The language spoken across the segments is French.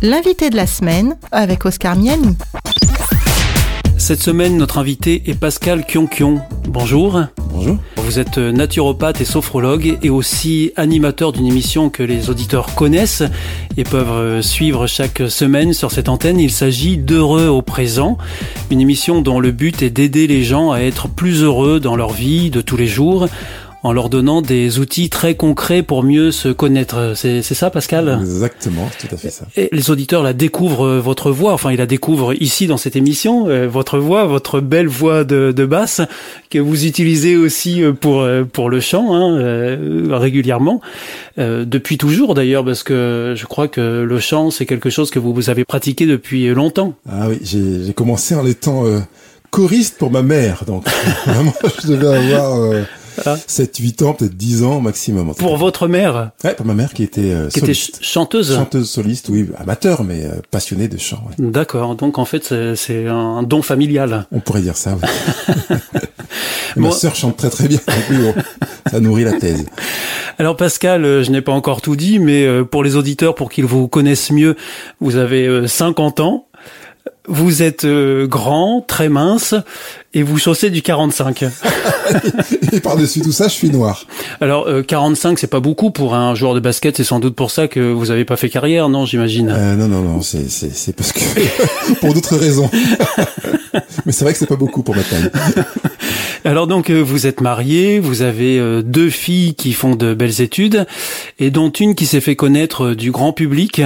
L'invité de la semaine avec Oscar Miani. Cette semaine, notre invité est Pascal Kionkion. Bonjour. Bonjour. Vous êtes naturopathe et sophrologue et aussi animateur d'une émission que les auditeurs connaissent et peuvent suivre chaque semaine sur cette antenne. Il s'agit d'Heureux au présent, une émission dont le but est d'aider les gens à être plus heureux dans leur vie de tous les jours en leur donnant des outils très concrets pour mieux se connaître. C'est ça, Pascal? Exactement, tout à fait ça. Et les auditeurs la découvrent votre voix, enfin ils la découvrent ici dans cette émission, euh, votre voix, votre belle voix de, de, basse que vous utilisez aussi euh, pour euh, pour le chant hein, régulièrement, depuis toujours d'ailleurs, parce que je crois que le chant c'est quelque chose que vous, vous avez pratiqué depuis longtemps. Ah oui, j'ai commencé en étant choriste pour ma mère, donc vraiment je devais avoir 7, 8 ans, peut-être 10 ans maximum. Pour votre mère Ouais, pour ma mère qui était euh, qui soliste. était chanteuse. Chanteuse soliste, oui, amateur, mais euh, passionnée de chant. Ouais. D'accord, donc en fait c'est un don familial. On pourrait dire ça, oui. Ma sœur chante très très bien, ça nourrit la thèse. Alors Pascal, euh, je n'ai pas encore tout dit, mais euh, pour les auditeurs, pour qu'ils vous connaissent mieux, vous avez 50 ans. Vous êtes euh, grand, très mince, et vous chaussez du 45. et par-dessus tout ça, je suis noir. Alors, euh, 45, c'est pas beaucoup pour un joueur de basket. C'est sans doute pour ça que vous avez pas fait carrière, non J'imagine? Euh, non, non, non. C'est, c'est, c'est parce que pour d'autres raisons. Mais c'est vrai que c'est pas beaucoup pour ma taille. Alors donc euh, vous êtes marié, vous avez euh, deux filles qui font de belles études et dont une qui s'est fait connaître euh, du grand public.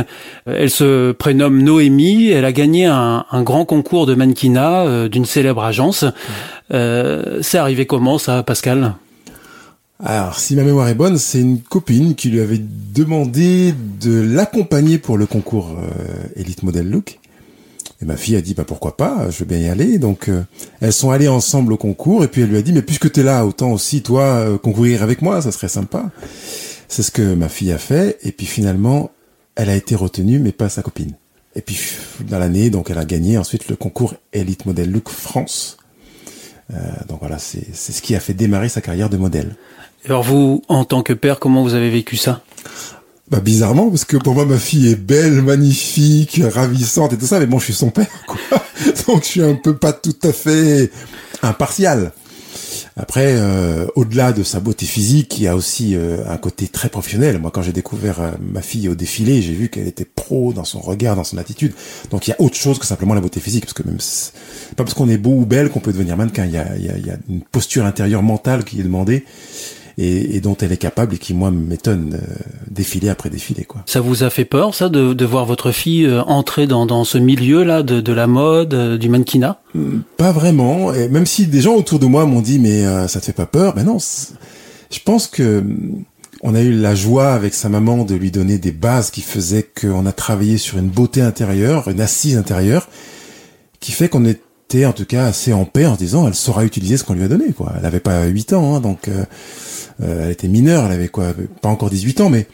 Elle se prénomme Noémie, elle a gagné un, un grand concours de mannequinat d'une célèbre agence. Euh, c'est arrivé comment ça Pascal? Alors, si ma mémoire est bonne, c'est une copine qui lui avait demandé de l'accompagner pour le concours Elite Model Look. Et ma fille a dit bah pourquoi pas, je veux bien y aller. Donc euh, elles sont allées ensemble au concours et puis elle lui a dit mais puisque tu es là, autant aussi toi euh, concourir avec moi, ça serait sympa. C'est ce que ma fille a fait et puis finalement elle a été retenue mais pas sa copine. Et puis dans l'année donc elle a gagné ensuite le concours Elite Model Look France. Euh, donc voilà, c'est ce qui a fait démarrer sa carrière de modèle. Alors vous, en tant que père, comment vous avez vécu ça? Bah bizarrement parce que pour moi ma fille est belle, magnifique, ravissante et tout ça, mais bon je suis son père quoi, donc je suis un peu pas tout à fait impartial. Après, euh, au-delà de sa beauté physique, il y a aussi euh, un côté très professionnel. Moi, quand j'ai découvert euh, ma fille au défilé, j'ai vu qu'elle était pro dans son regard, dans son attitude. Donc, il y a autre chose que simplement la beauté physique, parce que même pas parce qu'on est beau ou belle qu'on peut devenir mannequin. Il y a, y il y a une posture intérieure mentale qui est demandée et, et, dont elle est capable et qui moi m'étonne euh, défilé après défilé quoi. Ça vous a fait peur ça de, de voir votre fille euh, entrer dans, dans ce milieu là de, de la mode, euh, du mannequinat? Pas vraiment. Et même si des gens autour de moi m'ont dit mais euh, ça te fait pas peur, ben non. Je pense que on a eu la joie avec sa maman de lui donner des bases qui faisaient qu'on a travaillé sur une beauté intérieure, une assise intérieure, qui fait qu'on était en tout cas assez en paix en se disant elle saura utiliser ce qu'on lui a donné quoi. Elle avait pas 8 ans hein, donc euh, euh, elle était mineure, elle avait quoi pas encore 18 ans mais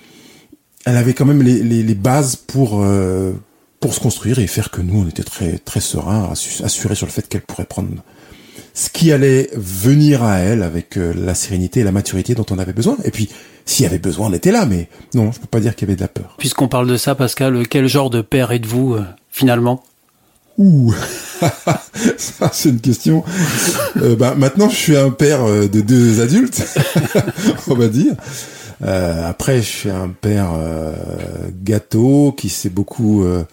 elle avait quand même les, les, les bases pour euh, pour se construire et faire que nous on était très très sereins, assurés sur le fait qu'elle pourrait prendre ce qui allait venir à elle avec euh, la sérénité et la maturité dont on avait besoin. Et puis, s'il y avait besoin, on était là, mais non, je peux pas dire qu'il y avait de la peur. Puisqu'on parle de ça, Pascal, quel genre de père êtes-vous euh, finalement? Ouh, ça c'est une question. Euh, bah, maintenant, je suis un père de deux adultes, on va dire. Euh, après, je suis un père euh, gâteau qui s'est beaucoup, euh,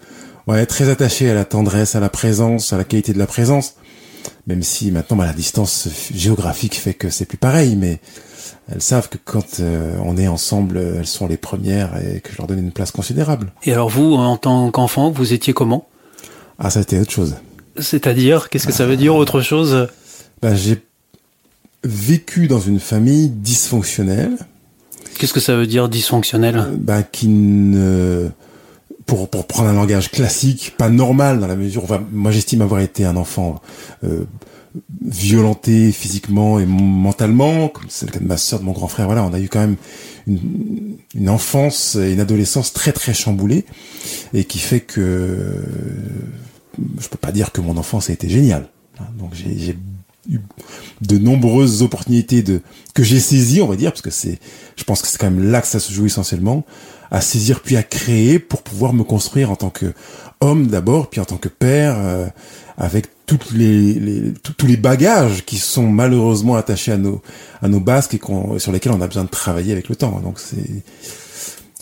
ouais, très attaché à la tendresse, à la présence, à la qualité de la présence. Même si maintenant, bah, la distance géographique fait que c'est plus pareil, mais elles savent que quand on est ensemble, elles sont les premières et que je leur donne une place considérable. Et alors vous, en tant qu'enfant, vous étiez comment? Ah, ça c'était autre chose. C'est-à-dire, qu'est-ce que ça veut dire autre chose? Bah, J'ai vécu dans une famille dysfonctionnelle. Qu'est-ce que ça veut dire dysfonctionnel bah, Qui ne... Pour, pour prendre un langage classique, pas normal dans la mesure... Enfin, moi j'estime avoir été un enfant euh, violenté physiquement et mentalement, comme c'est le cas de ma soeur, de mon grand frère. Voilà, on a eu quand même une, une enfance et une adolescence très très chamboulée et qui fait que je peux pas dire que mon enfance a été géniale. Donc j'ai eu de nombreuses opportunités de que j'ai saisies, on va dire, parce que c'est, je pense que c'est quand même là que ça se joue essentiellement, à saisir puis à créer pour pouvoir me construire en tant que homme d'abord, puis en tant que père, euh, avec toutes les, les tous les bagages qui sont malheureusement attachés à nos à nos basques et sur lesquels on a besoin de travailler avec le temps. Donc c'est,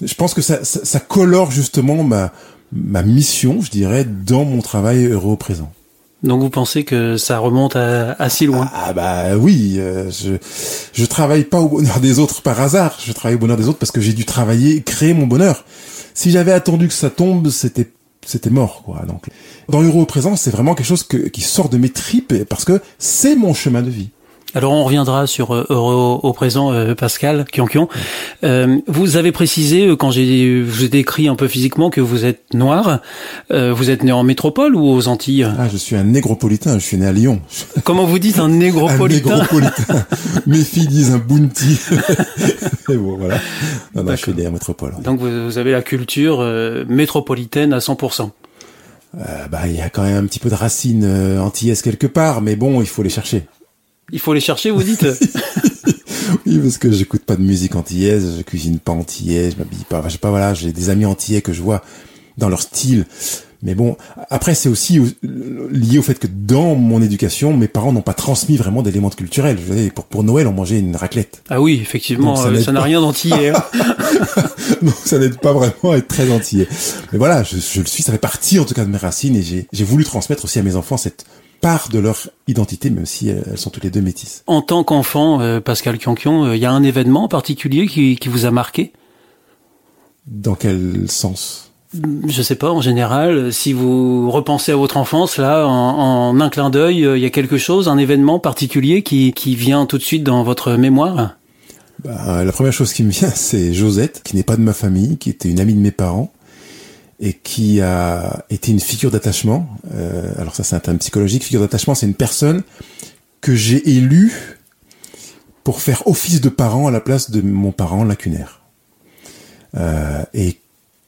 je pense que ça, ça, ça colore justement ma ma mission, je dirais, dans mon travail heureux au présent. Donc vous pensez que ça remonte à, si loin? Ah bah oui, euh, je je travaille pas au bonheur des autres par hasard, je travaille au bonheur des autres parce que j'ai dû travailler, créer mon bonheur. Si j'avais attendu que ça tombe, c'était c'était mort quoi. Donc dans l'euro au présent, c'est vraiment quelque chose qui sort de mes tripes parce que c'est mon chemin de vie. Alors on reviendra sur euh, au, présent, euh, Pascal Kionkion. Euh, vous avez précisé euh, quand j'ai vous ai décrit un peu physiquement que vous êtes noir. vous êtes né en métropole ou aux Antilles? Ah, je suis un négropolitain. Je suis né à Lyon. Comment vous dites un négropolitain Un négropolitain? Mes filles disent un bounty. Et bon, voilà. Non, non, je suis né en métropole. Donc vous, avez la culture métropolitaine à 100%. Euh, bah, il y a quand même un petit peu de racines antillaises quelque part, mais bon, il faut les chercher. Il faut les chercher, vous dites Oui, parce que j'écoute pas de musique antillaise, je cuisine pas antillaise, je m'habille pas. Enfin, je sais pas, voilà, j'ai des amis antillais que je vois dans leur style. Mais bon, après, c'est aussi lié au fait que dans mon éducation, mes parents n'ont pas transmis vraiment d'éléments culturels. Je veux pour, pour Noël, on mangeait une raclette. Ah oui, effectivement, ça euh, n'a rien d'antillais. Hein. Donc ça n'aide pas vraiment à être très antillais. Mais voilà, je, je le suis, ça fait partie en tout cas de mes racines et j'ai voulu transmettre aussi à mes enfants cette part de leur identité, même si elles sont toutes les deux métisses. En tant qu'enfant, euh, Pascal Kionkion, il euh, y a un événement particulier qui, qui vous a marqué? Dans quel sens? Je sais pas, en général, si vous repensez à votre enfance, là, en, en un clin d'œil, il euh, y a quelque chose, un événement particulier qui, qui vient tout de suite dans votre mémoire? Bah, La première chose qui me vient, c'est Josette, qui n'est pas de ma famille, qui était une amie de mes parents, et qui a été une figure d'attachement. Euh, alors ça c'est un terme psychologique. Figure d'attachement, c'est une personne que j'ai élue pour faire office de parent à la place de mon parent lacunaire. Euh, et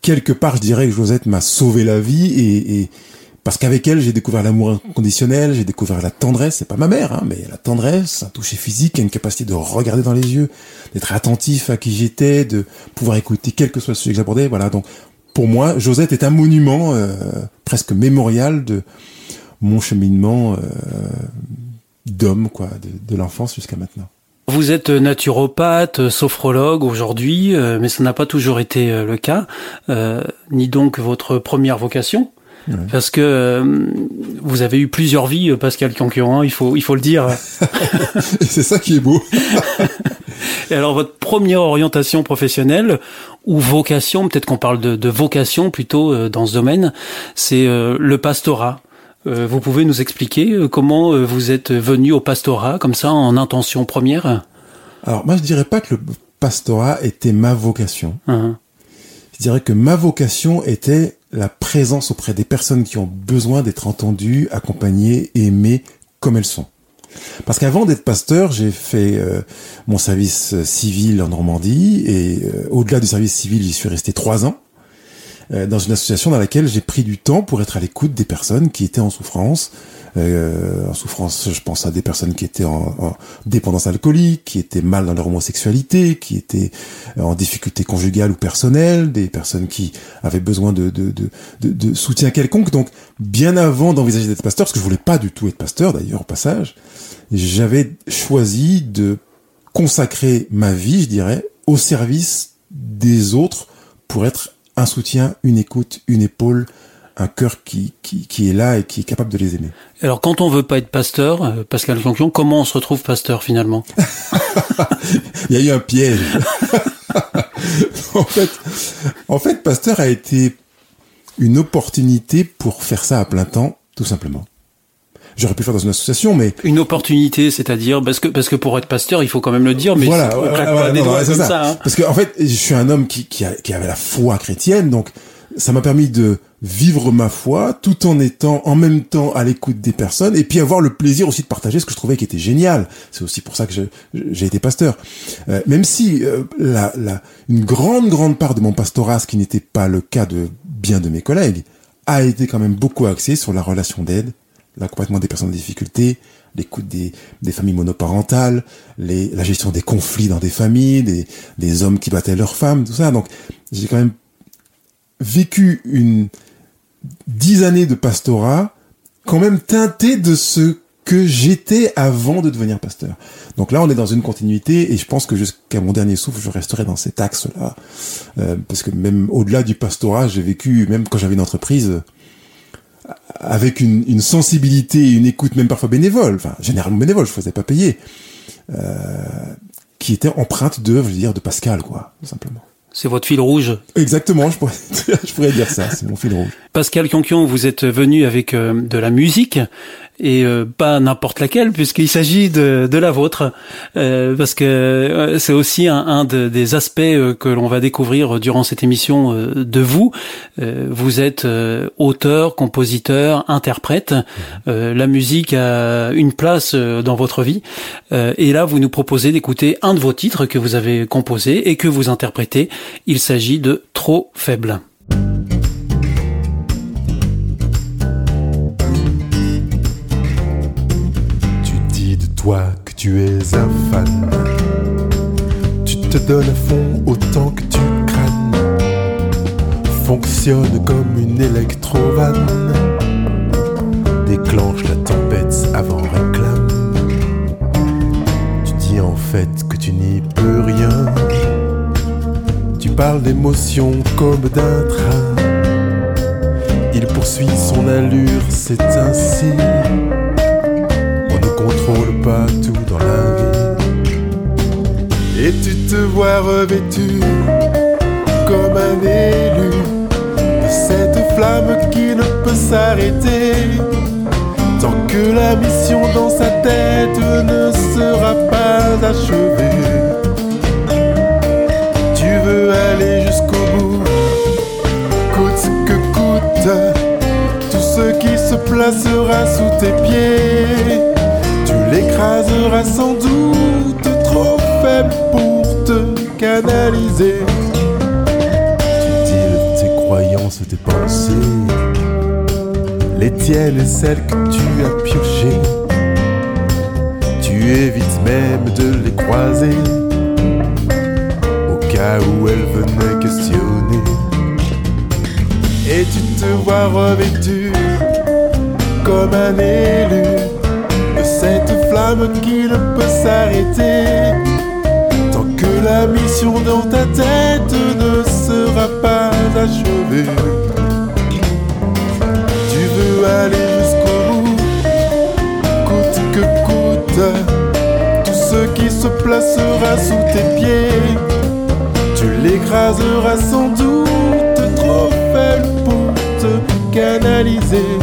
quelque part, je dirais que Josette m'a sauvé la vie et, et parce qu'avec elle, j'ai découvert l'amour inconditionnel, j'ai découvert la tendresse. C'est pas ma mère, hein, mais la tendresse, un toucher physique, une capacité de regarder dans les yeux, d'être attentif à qui j'étais, de pouvoir écouter quel que soit le sujet que j'abordais. Voilà, donc pour moi, Josette est un monument euh, presque mémorial de mon cheminement euh, d'homme, quoi, de, l'enfance jusqu'à maintenant. Vous êtes naturopathe, sophrologue aujourd'hui, euh, mais ça n'a pas toujours été le cas, ni donc votre première vocation. Parce que vous avez eu plusieurs vies, Pascal Cancuran, il faut il faut le dire. c'est ça qui est beau. Et alors votre première orientation professionnelle ou vocation, peut-être qu'on parle de, vocation plutôt euh, dans ce domaine, c'est euh, le pastorat. Euh, vous pouvez nous expliquer comment vous êtes venu au pastorat comme ça en intention première? Alors moi je dirais pas que le pastorat était ma vocation. Uh-huh. Je dirais que ma vocation était la présence auprès des personnes qui ont besoin d'être entendues, accompagnées, aimées comme elles sont. Parce qu'avant d'être pasteur, j'ai fait euh, mon service euh, civil en Normandie et euh, au-delà du service civil, j'y suis resté trois ans dans une association dans laquelle j'ai pris du temps pour être à l'écoute des personnes qui étaient en souffrance, euh, en souffrance, je pense à des personnes qui étaient en, dépendance alcoolique, qui étaient mal dans leur homosexualité, qui étaient en difficulté conjugale ou personnelle, des personnes qui avaient besoin de, de, de, de, soutien quelconque. Donc, bien avant d'envisager d'être pasteur, parce que je voulais pas du tout être pasteur d'ailleurs au passage, j'avais choisi de consacrer ma vie, je dirais, au service des autres pour être un soutien, une écoute, une épaule, un cœur qui, qui, qui, est là et qui est capable de les aimer. Alors quand on veut pas être pasteur, euh, Pascal Jonquion, comment on se retrouve pasteur finalement? Il y a eu un piège. en fait, en fait, pasteur a été une opportunité pour faire ça à plein temps, tout simplement. J'aurais pu faire dans une association, mais une opportunité, c'est-à-dire parce que parce que pour être pasteur, il faut quand même le dire, mais voilà, ça. Parce que en fait, je suis un homme qui qui, a, qui avait la foi chrétienne, donc ça m'a permis de vivre ma foi tout en étant en même temps à l'écoute des personnes et puis avoir le plaisir aussi de partager ce que je trouvais qui était génial. C'est aussi pour ça que j'ai été pasteur. Euh, même si euh, la, la, une grande grande part de mon pastorat, ce qui n'était pas le cas de bien de mes collègues, a été quand même beaucoup axé sur la relation d'aide, l'accompagnement des personnes en difficulté, l'écoute des, des familles monoparentales, les, la gestion des conflits dans des familles, des, des hommes qui battaient leurs femmes, tout ça. Donc, j'ai quand même vécu une dix années de pastorat, quand même teinté de ce que j'étais avant de devenir pasteur. Donc là, on est dans une continuité et je pense que jusqu'à mon dernier souffle, je resterai dans cet axe-là. Euh, parce que même au-delà du pastorat, j'ai vécu, même quand j'avais une entreprise, avec une, une, sensibilité et une écoute même parfois bénévole, enfin généralement bénévole, je faisais pas payer, euh, qui était empreinte de, je veux dire, de Pascal, quoi, simplement. C'est votre fil rouge. Exactement, je pourrais, je pourrais dire ça, c'est mon fil rouge. Pascal Kionkion, vous êtes venu avec euh, de la musique et euh, pas n'importe laquelle puisqu'il s'agit de, de, la vôtre euh, parce que euh, c'est aussi un, un de, des aspects que l'on va découvrir durant cette émission de vous. vous êtes auteur, compositeur, interprète. la musique a une place dans votre vie et là vous nous proposez d'écouter un de vos titres que vous avez composé et que vous interprétez. Il s'agit de Trop faible. Que tu es un fan. Tu te donnes à fond autant que tu crânes. Fonctionne comme une électrovanne. Déclenche la tempête avant réclame. Tu dis en fait que tu n'y peux rien. Tu parles d'émotion comme d'un train. Il poursuit son allure, c'est ainsi pas tout dans la vie. Et tu te vois revêtu comme un élu de cette flamme qui ne peut s'arrêter. Tant que la mission dans sa tête ne sera pas achevée. Tu veux aller jusqu'au bout, coûte que coûte, tout ce qui se placera sous tes pieds l'écrasera sans doute trop faible pour te canaliser. Tu dis tes croyances, tes pensées, les tiennes et celles que tu as piochées. Tu évites même de les croiser au cas où elles venaient questionner. Et tu te vois revêtu comme un élu qui ne peut s'arrêter. Tant que la mission dans ta tête ne sera pas achevée. Tu veux aller jusqu'au bout, coûte que coûte, tout ce qui se placera sous tes pieds, tu l'écraseras sans doute. Trop faible pour te canaliser.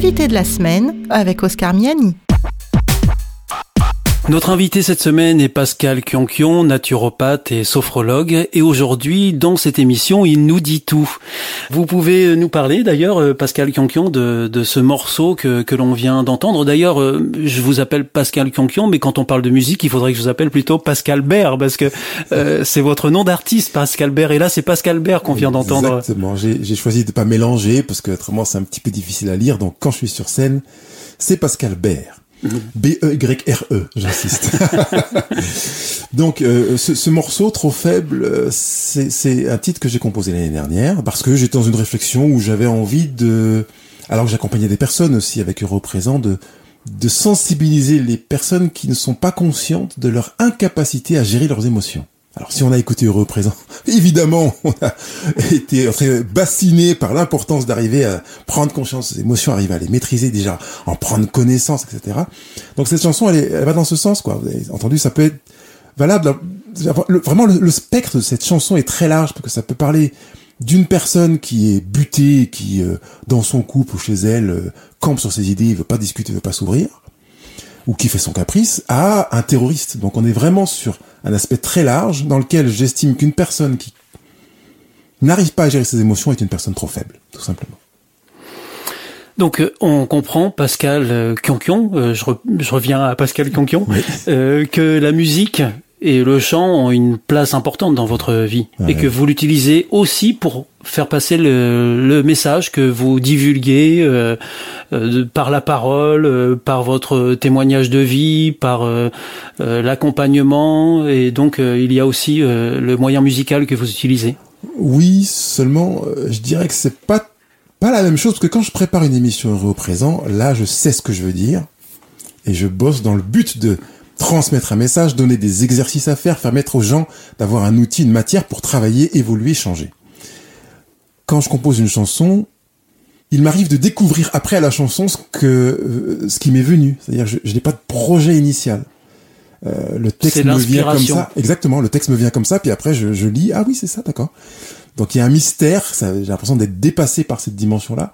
De la semaine avec Oscar Miani. Notre invité cette semaine est Pascal Kionkion, naturopathe et sophrologue. Et aujourd'hui, dans cette émission, il nous dit tout. Vous pouvez nous parler d'ailleurs, euh, Pascal Kionkion, de, de ce morceau que, que l'on vient d'entendre. D'ailleurs, euh, je vous appelle Pascal Kionkion, mais quand on parle de musique, il faudrait que je vous appelle plutôt Pascal Bert, parce que euh, c'est votre nom d'artiste, Pascal Bert. Et là, c'est Pascal Bert qu'on vient d'entendre. Exactement. J'ai choisi de pas mélanger, parce que autrement, c'est un petit peu difficile à lire. Donc, quand je suis sur scène, c'est Pascal Bert. B-E-Y-R-E, e, j'insiste. Donc, euh, ce, ce, morceau, Trop faible, euh, c'est un titre que j'ai composé l'année dernière, parce que j'étais dans une réflexion où j'avais envie de, alors que j'accompagnais des personnes aussi avec Europrésent, de, de sensibiliser les personnes qui ne sont pas conscientes de leur incapacité à gérer leurs émotions. Alors si on a écouté Heureux présent, évidemment, on a été bassiné par l'importance d'arriver à prendre conscience des émotions, arriver à les maîtriser déjà, en prendre connaissance, etc. Donc cette chanson, elle, va dans ce sens, quoi. Vous avez entendu, ça peut être valable. vraiment, le, spectre de cette chanson est très large parce que ça peut parler d'une personne qui est butée, qui euh, dans son couple ou chez elle euh, campe sur ses idées, veut pas discuter, veut pas s'ouvrir, ou qui fait son caprice, à un terroriste. Donc on est vraiment sur un aspect très large dans lequel j'estime qu'une personne qui n'arrive pas à gérer ses émotions est une personne trop faible, tout simplement. Donc euh, on comprend Pascal Kionkion, je, je, reviens à Pascal Kionkion, que la musique et le chant ont une place importante dans votre vie et que vous l'utilisez aussi pour faire passer le, le message que vous divulguez euh, euh par la parole, euh, par votre témoignage de vie, par euh, l'accompagnement et donc il y a aussi le moyen musical que vous utilisez. Oui, seulement je dirais que c'est pas pas la même chose parce que quand je prépare une émission au présent, là je sais ce que je veux dire et je bosse dans le but de transmettre un message, donner des exercices à faire, permettre aux gens d'avoir un outil, une matière pour travailler, évoluer, changer. Quand je compose une chanson, il m'arrive de découvrir après à la chanson ce que euh, ce qui m'est venu. C'est-à-dire, je, je n'ai pas de projet initial. Euh, le texte me vient comme ça. Exactement, le texte me vient comme ça, puis après je, je lis. Ah oui, c'est ça, d'accord. Donc il y a un mystère. J'ai l'impression d'être dépassé par cette dimension-là.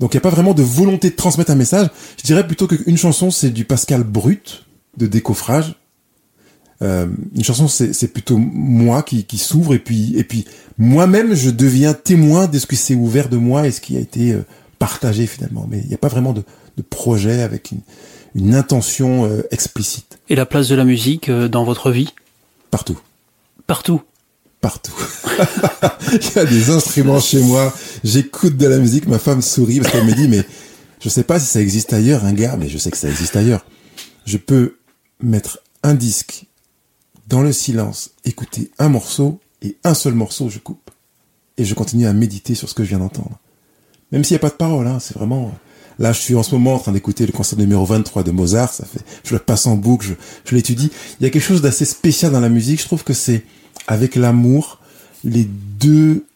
Donc il n'y a pas vraiment de volonté de transmettre un message. Je dirais plutôt qu'une chanson, c'est du Pascal brut, de décoffrage. Euh, une chanson, c'est plutôt moi qui, qui s'ouvre et puis et puis moi-même, je deviens témoin de ce qui s'est ouvert de moi et ce qui a été euh, partagé finalement. Mais il n'y a pas vraiment de, de projet avec une, une intention euh, explicite. Et la place de la musique euh, dans votre vie? Partout. Partout. Partout. il y a des instruments chez moi. J'écoute de la musique. Ma femme sourit parce qu'elle me dit mais je sais pas si ça existe ailleurs, un gars, mais je sais que ça existe ailleurs. Je peux mettre un disque dans le silence, écouter un morceau et un seul morceau, je coupe. Et je continue à méditer sur ce que je viens d'entendre. Même s'il n'y a pas de parole, hein, c'est vraiment... Là, je suis en ce moment en train d'écouter le concert numéro 23 de Mozart, ça fait, je le passe en boucle, je, je l'étudie. Il y a quelque chose d'assez spécial dans la musique. Je trouve que c'est, avec l'amour, les deux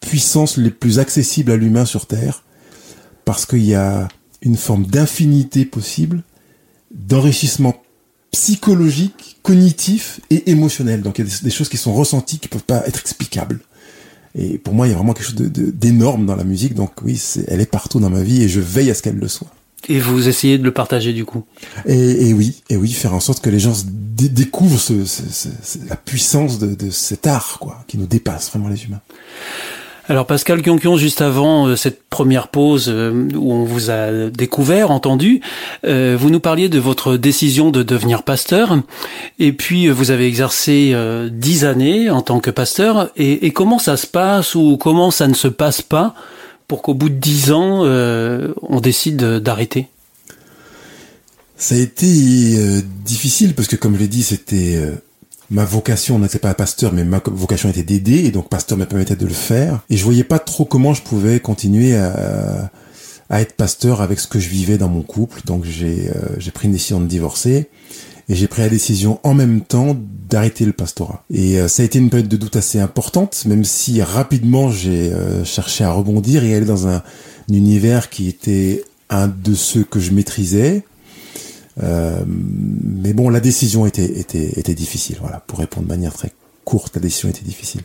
puissances les plus accessibles à l'humain sur Terre, parce qu'il y a une forme d'infinité possible, d'enrichissement psychologique, cognitif et émotionnel. Donc il y a des, choses qui sont ressenties qui peuvent pas être explicables. Et pour moi, il y a vraiment quelque chose d'énorme dans la musique. Donc oui, elle est partout dans ma vie et je veille à ce qu'elle le soit. Et vous essayez de le partager du coup? Et, oui, et oui, faire en sorte que les gens découvrent la puissance de, de cet art, quoi, qui nous dépasse vraiment les humains. Alors Pascal Kionkion, juste avant euh, cette première pause euh, où on vous a découvert, entendu, euh, vous nous parliez de votre décision de devenir pasteur, et puis vous avez exercé dix années en tant que pasteur, et, comment ça se passe ou comment ça ne se passe pas pour qu'au bout de dix ans, on décide d'arrêter? Ça a été difficile parce que comme je l'ai dit, c'était ma vocation n'était pas pasteur, mais ma vocation était d'aider, et donc pasteur me permettait de le faire. Et je voyais pas trop comment je pouvais continuer à, à être pasteur avec ce que je vivais dans mon couple. Donc j'ai euh, pris une décision de divorcer. Et j'ai pris la décision en même temps d'arrêter le pastorat. Et euh, ça a été une période de doute assez importante, même si rapidement j'ai euh, cherché à rebondir et aller dans un univers qui était un de ceux que je maîtrisais, euh, mais bon, la décision était, était, était difficile. Voilà, pour répondre de manière très courte, la décision était difficile.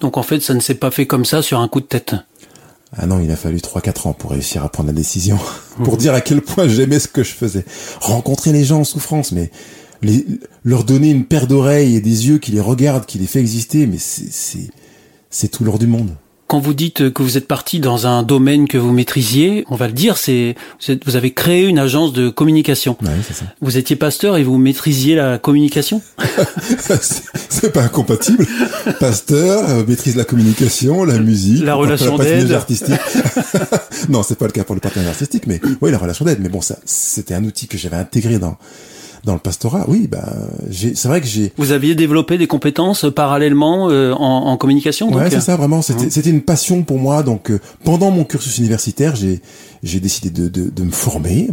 Donc en fait, ça ne s'est pas fait comme ça sur un coup de tête. Ah non, il a fallu 3-4 ans pour réussir à prendre la décision, pour dire à quel point j'aimais ce que je faisais. Rencontrer les gens en souffrance, mais les, leur donner une paire d'oreilles et des yeux qui les regardent, qui les fait exister, mais c'est tout l'or du monde quand vous dites que vous êtes parti dans un domaine que vous maîtrisiez, on va le dire, c'est vous, avez créé une agence de communication. Ouais, ça. Vous étiez pasteur et vous maîtrisiez la communication? C'est pas incompatible. Pasteur euh, maîtrise la communication, la musique, la relation d'aide artistique. non, c'est pas le cas pour le partenaire artistique, mais oui, la relation d'aide. Mais bon, ça, c'était un outil que j'avais intégré dans dans le pastorat, oui, bah, c'est vrai que j'ai. Vous aviez développé des compétences euh, parallèlement euh, en, en, communication. Ouais, c'est euh, ça, vraiment. C'était, c'était une passion pour moi. Donc, pendant mon cursus universitaire, j'ai, j'ai décidé de, de, de, me former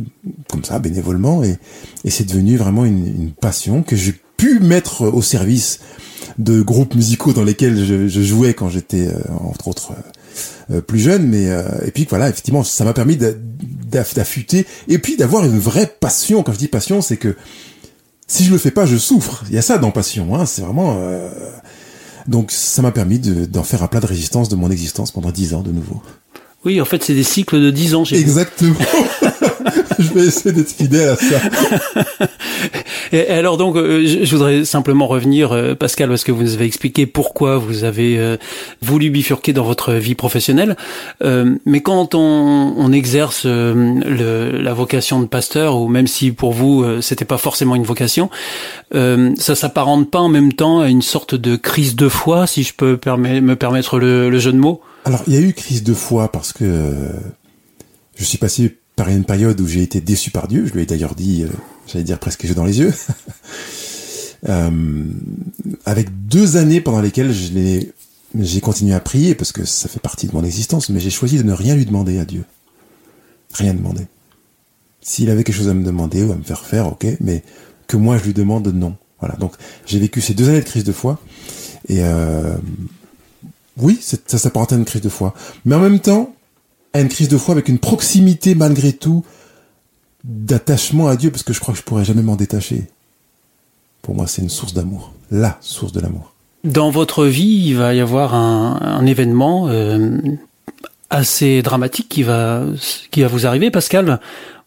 comme ça, bénévolement, et, et c'est devenu vraiment une, une passion que j'ai pu mettre au service de groupes musicaux dans lesquels je, je jouais quand j'étais entre autres plus jeune. Mais et puis voilà, effectivement, ça m'a permis d'affûter et puis d'avoir une vraie passion. Quand je dis passion, c'est que si je le fais pas, je souffre. Il y a ça dans passion. Hein, c'est vraiment donc ça m'a permis d'en faire un plat de résistance de mon existence pendant dix ans de nouveau. Oui, en fait, c'est des cycles de 10 ans. Exactement. je vais essayer d'être fidèle à ça. Et alors donc, euh, je voudrais simplement revenir, euh, Pascal, parce que vous nous avez expliqué pourquoi vous avez euh, voulu bifurquer dans votre vie professionnelle. mais quand on, on exerce le, la vocation de pasteur, ou même si pour vous c'était pas forcément une vocation, ça s'apparente pas en même temps à une sorte de crise de foi, si je peux me permettre le, le jeu de mots? Alors, il y a eu crise de foi parce que je suis passé par une période où j'ai été déçu par Dieu. Je lui ai d'ailleurs dit, euh, j'allais dire presque les dans les yeux. euh, avec deux années pendant lesquelles j'ai continué à prier parce que ça fait partie de mon existence, mais j'ai choisi de ne rien lui demander à Dieu. Rien demander. S'il avait quelque chose à me demander ou à me faire faire, ok, mais que moi je lui demande non. Voilà. Donc j'ai vécu ces deux années de crise de foi et euh, oui, ça s'apparente à une crise de foi. Mais en même temps, à une crise de foi avec une proximité malgré tout d'attachement à Dieu, parce que je crois que je pourrais jamais m'en détacher. Pour moi, c'est une source d'amour. La source de l'amour. Dans votre vie, il va y avoir un, événement euh, assez dramatique qui va, qui va vous arriver, Pascal.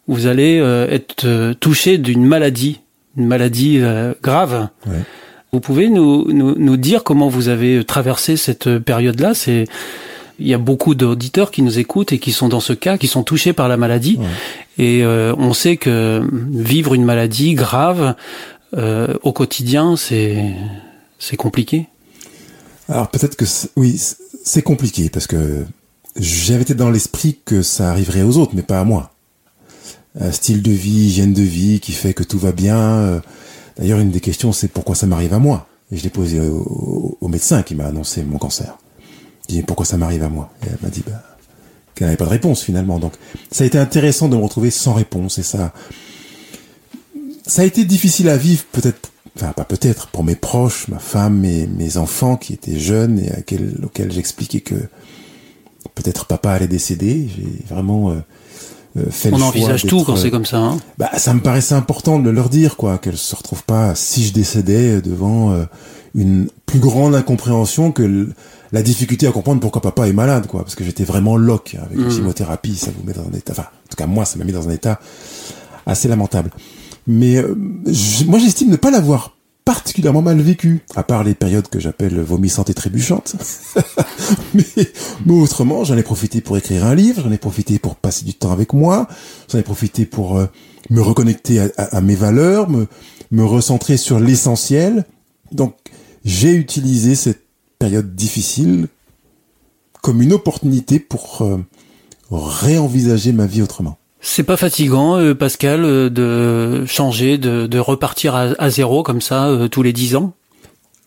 Vous allez euh, être euh, touché d'une maladie, une maladie grave. Ouais. Vous pouvez nous, nous, nous, dire comment vous avez traversé cette période-là? C'est il y a beaucoup d'auditeurs qui nous écoutent et qui sont dans ce cas, qui sont touchés par la maladie. Et euh, on sait que vivre une maladie grave euh, au quotidien, c'est c'est compliqué. Alors peut-être que oui, c'est compliqué parce que j'avais été dans l'esprit que ça arriverait aux autres, mais pas à moi. Un style de vie, hygiène de vie qui fait que tout va bien. Euh, D'ailleurs, une des questions, c'est pourquoi ça m'arrive à moi? Et je l'ai posé au, médecin qui m'a annoncé mon cancer. Je pourquoi ça m'arrive à moi Et elle m'a dit bah, qu'elle n'avait pas de réponse finalement. Donc ça a été intéressant de me retrouver sans réponse et ça, ça a été difficile à vivre peut-être, enfin pas peut-être pour mes proches, ma femme et mes enfants qui étaient jeunes et à auxquels j'expliquais que peut-être papa allait décéder. J'ai vraiment euh, euh, on envisage tout quand c'est comme ça. Hein bah, ça me paraissait important de leur dire quoi, qu'elles se retrouvent pas si je décédais devant euh, une plus grande incompréhension que la difficulté à comprendre pourquoi papa est malade quoi, parce que j'étais vraiment loc avec la mmh. chimiothérapie, ça vous met dans un état, enfin en tout cas moi ça m'a mis dans un état assez lamentable. Mais euh, moi j'estime ne pas l'avoir particulièrement mal vécu, à part les périodes que j'appelle vomissantes et trébuchantes. mais, mais, autrement, j'en ai profité pour écrire un livre, j'en ai profité pour passer du temps avec moi, j'en ai profité pour euh, me reconnecter à, à, mes valeurs, me, me recentrer sur l'essentiel. Donc, j'ai utilisé cette période difficile comme une opportunité pour euh, réenvisager ma vie autrement. C'est pas fatigant, euh, Pascal, euh, de changer, de, de repartir à, zéro comme ça tous les dix ans?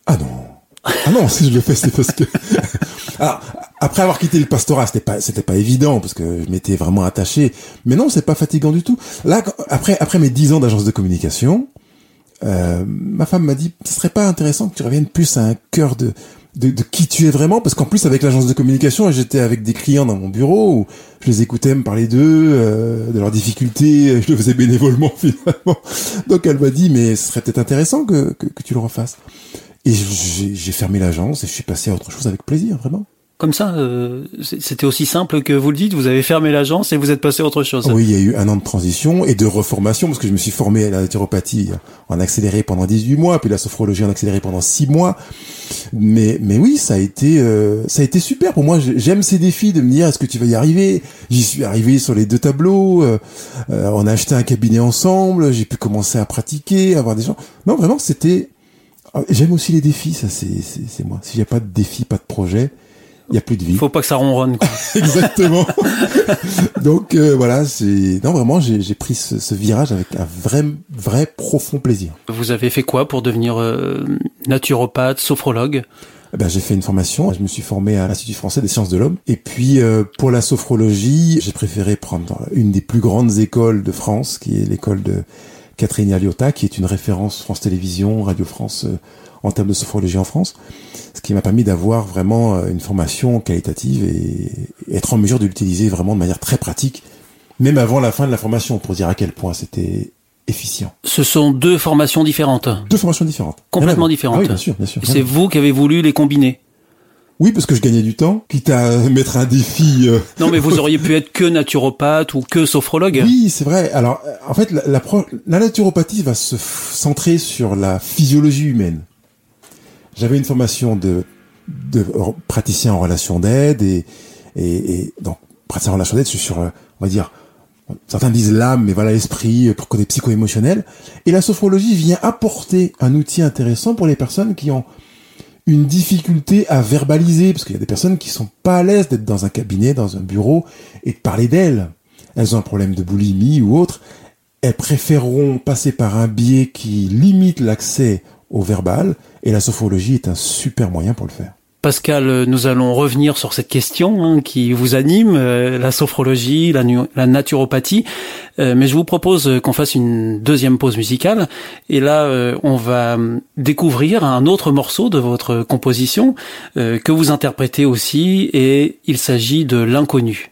Ah non. Ah non, si je le fais, c'est parce que. Alors, après avoir quitté le pastorat, c'était pas, c'était pas évident parce que je m'étais vraiment attaché. Mais non, c'est pas fatigant du tout. Là, après, après mes dix ans d'agence de communication, ma femme m'a dit, ce serait pas intéressant que tu reviennes plus à un cœur de, de, de, qui tu es vraiment parce qu'en plus avec l'agence de communication j'étais avec des clients dans mon bureau où je les écoutais me parler d'eux euh, de leurs difficultés je le faisais bénévolement finalement. Donc elle m'a dit mais ce serait peut-être intéressant que, que, que tu le refasses. Et j'ai fermé l'agence et je suis passé à autre chose avec plaisir vraiment comme ça, euh, c'était aussi simple que vous le dites, vous avez fermé l'agence et vous êtes passé à autre chose. Oui, il y a eu un an de transition et de reformation parce que je me suis formé à la naturopathie en accéléré pendant 18 mois, puis la sophrologie en accéléré pendant 6 mois. Mais mais oui, ça a été euh, ça a été super pour moi. J'aime ces défis de me dire est-ce que tu vas y arriver? J'y suis arrivé sur les deux tableaux. Euh, on a acheté un cabinet ensemble. J'ai pu commencer à pratiquer, avoir des gens. Non, vraiment, c'était. J'aime aussi les défis. Ça, c'est c'est moi. N'y a pas de défi, pas de projet il y a plus de vie. Faut pas que ça ronronne. Quoi. Exactement. Donc euh, voilà, c'est non vraiment j'ai pris ce, ce, virage avec un vrai vrai profond plaisir. Vous avez fait quoi pour devenir euh, naturopathe, sophrologue? Eh ben, j'ai fait une formation, je me suis formé à l'Institut français des sciences de l'homme. Et puis euh, pour la sophrologie, j'ai préféré prendre une des plus grandes écoles de France, qui est l'école de Catherine Aliota, qui est une référence France Télévisions, Radio France euh, en termes de sophrologie en France, ce qui m'a permis d'avoir vraiment euh, une formation qualitative et être en mesure de l'utiliser vraiment de manière très pratique, même avant la fin de la formation, pour dire à quel point c'était efficient. Ce sont deux formations différentes. Deux formations différentes. Complètement différentes. Ah oui, bien sûr, bien sûr. C'est vous qui avez voulu les combiner. Oui, parce que je gagnais du temps, quitte à mettre un défi. Euh. Non, mais vous auriez pu être que naturopathe ou que sophrologue. Oui, c'est vrai. Alors, euh, en fait, la, la, la naturopathie va se centrer sur la physiologie humaine. J'avais une formation de, de praticien en relation d'aide et, et, et, donc praticien en relation d'aide, sur, euh, on va dire, certains disent l'âme, mais voilà l'esprit pour côté psycho-émotionnel. Et la sophrologie vient apporter un outil intéressant pour les personnes qui ont une difficulté à verbaliser, parce qu'il y a des personnes qui sont pas à l'aise d'être dans un cabinet, dans un bureau, et de parler d'elles. Elles ont un problème de boulimie ou autre. Elles préféreront passer par un biais qui limite l'accès au verbal, et la sophrologie est un super moyen pour le faire. Pascal, nous allons revenir sur cette question hein, qui vous anime, euh, la sophrologie, la, la naturopathie. Euh, mais je vous propose qu'on fasse une deuxième pause musicale. Et là, euh, on va découvrir un autre morceau de votre composition que vous interprétez aussi. Et il s'agit de l'inconnu.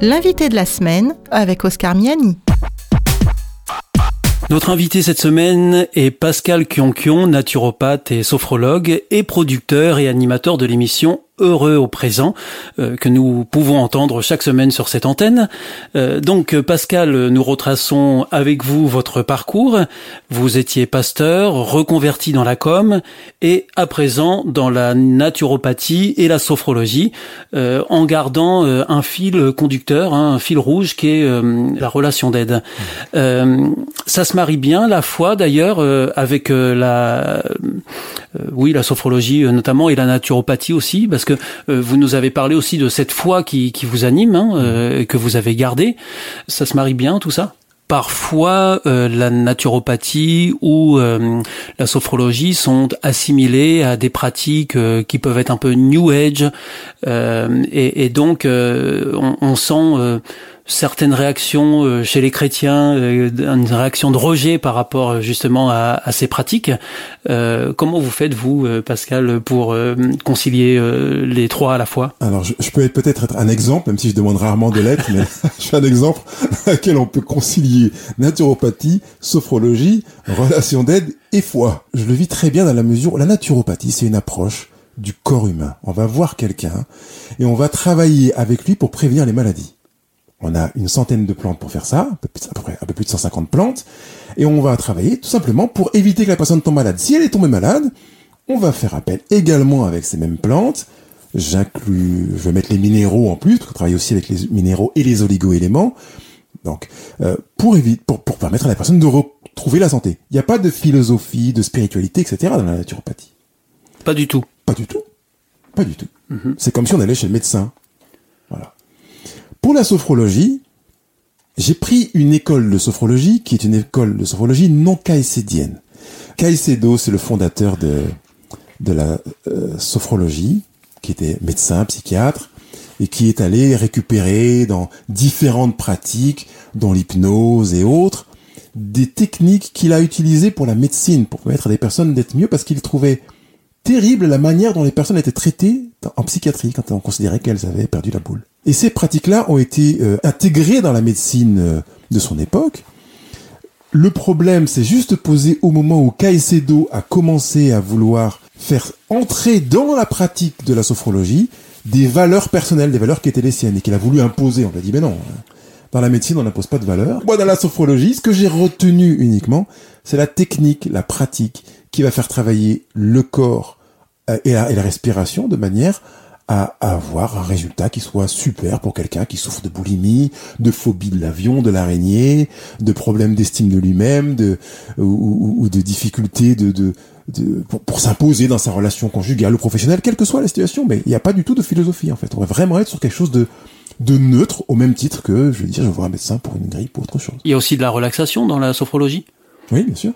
l'invité de la semaine avec Oscar Miani. Notre invité cette semaine est Pascal Kionkion, naturopathe et sophrologue et producteur et animateur de l'émission heureux au présent euh, que nous pouvons entendre chaque semaine sur cette antenne. Euh, donc Pascal, nous retraçons avec vous votre parcours. Vous étiez pasteur, reconverti dans la com et à présent dans la naturopathie et la sophrologie euh, en gardant un fil conducteur, hein, un fil rouge qui est la relation d'aide. ça se marie bien la foi d'ailleurs avec la oui la sophrologie notamment et la naturopathie aussi parce que euh, vous nous avez parlé aussi de cette foi qui, qui vous anime, hein, euh, que vous avez gardée. Ça se marie bien tout ça? Parfois, euh, la naturopathie ou la sophrologie sont assimilées à des pratiques qui peuvent être un peu new age, et, et, donc on, on, sent certaines réactions euh, chez les chrétiens, euh, une réaction de rejet par rapport euh, justement à, à ces pratiques. comment vous faites vous, Pascal, pour concilier les trois à la fois? Alors, je, peux peut-être être un exemple, même si je demande rarement de l'être, mais je suis un exemple à laquelle on peut concilier naturopathie, sophrologie, relation d'aide et foi. Je le vis très bien dans la mesure où la naturopathie, c'est une approche du corps humain. On va voir quelqu'un et on va travailler avec lui pour prévenir les maladies. On a une centaine de plantes pour faire ça, à peu près un peu plus de 150 plantes, et on va travailler tout simplement pour éviter que la personne tombe malade. Si elle est tombée malade, on va faire appel également avec ces mêmes plantes. J'inclus, je vais mettre les minéraux en plus, parce qu'on travaille aussi avec les minéraux et les oligo-éléments. Donc, euh, pour éviter, pour, pour permettre à la personne de retrouver la santé. Il n'y a pas de philosophie, de spiritualité, etc. dans la naturopathie. Pas du tout. Pas du tout. Pas du tout. Mm-hmm. C'est comme si on allait chez le médecin. Pour la sophrologie, j'ai pris une école de sophrologie qui est une école de sophrologie non caïcédienne. Caicedo, c'est le fondateur de, de la euh, sophrologie, qui était médecin, psychiatre, et qui est allé récupérer dans différentes pratiques, dont l'hypnose et autres, des techniques qu'il a utilisées pour la médecine, pour permettre à des personnes d'être mieux, parce qu'il trouvait terrible la manière dont les personnes étaient traitées en psychiatrie quand on considérait qu'elles avaient perdu la boule. Et ces pratiques-là ont été euh, intégrées dans la médecine euh, de son époque. Le problème s'est juste posé au moment où Caicedo a commencé à vouloir faire entrer dans la pratique de la sophrologie des valeurs personnelles, des valeurs qui étaient les siennes et qu'il a voulu imposer. On lui a dit, mais non, hein. dans la médecine, on n'impose pas de valeurs. Moi, dans la sophrologie, ce que j'ai retenu uniquement, c'est la technique, la pratique qui va faire travailler le corps euh, et la, respiration de manière à, avoir un résultat qui soit super pour quelqu'un qui souffre de boulimie, de phobie de l'avion, de l'araignée, de problèmes d'estime de lui-même, de ou, de difficultés de, de, pour, s'imposer dans sa relation conjugale ou professionnelle, quelle que soit la situation. Mais il n'y a pas du tout de philosophie en fait. On va vraiment être sur quelque chose de de neutre au même titre que je veux dire je vois un médecin pour une grippe ou autre chose. Il y a aussi de la relaxation dans la sophrologie? Oui, bien sûr.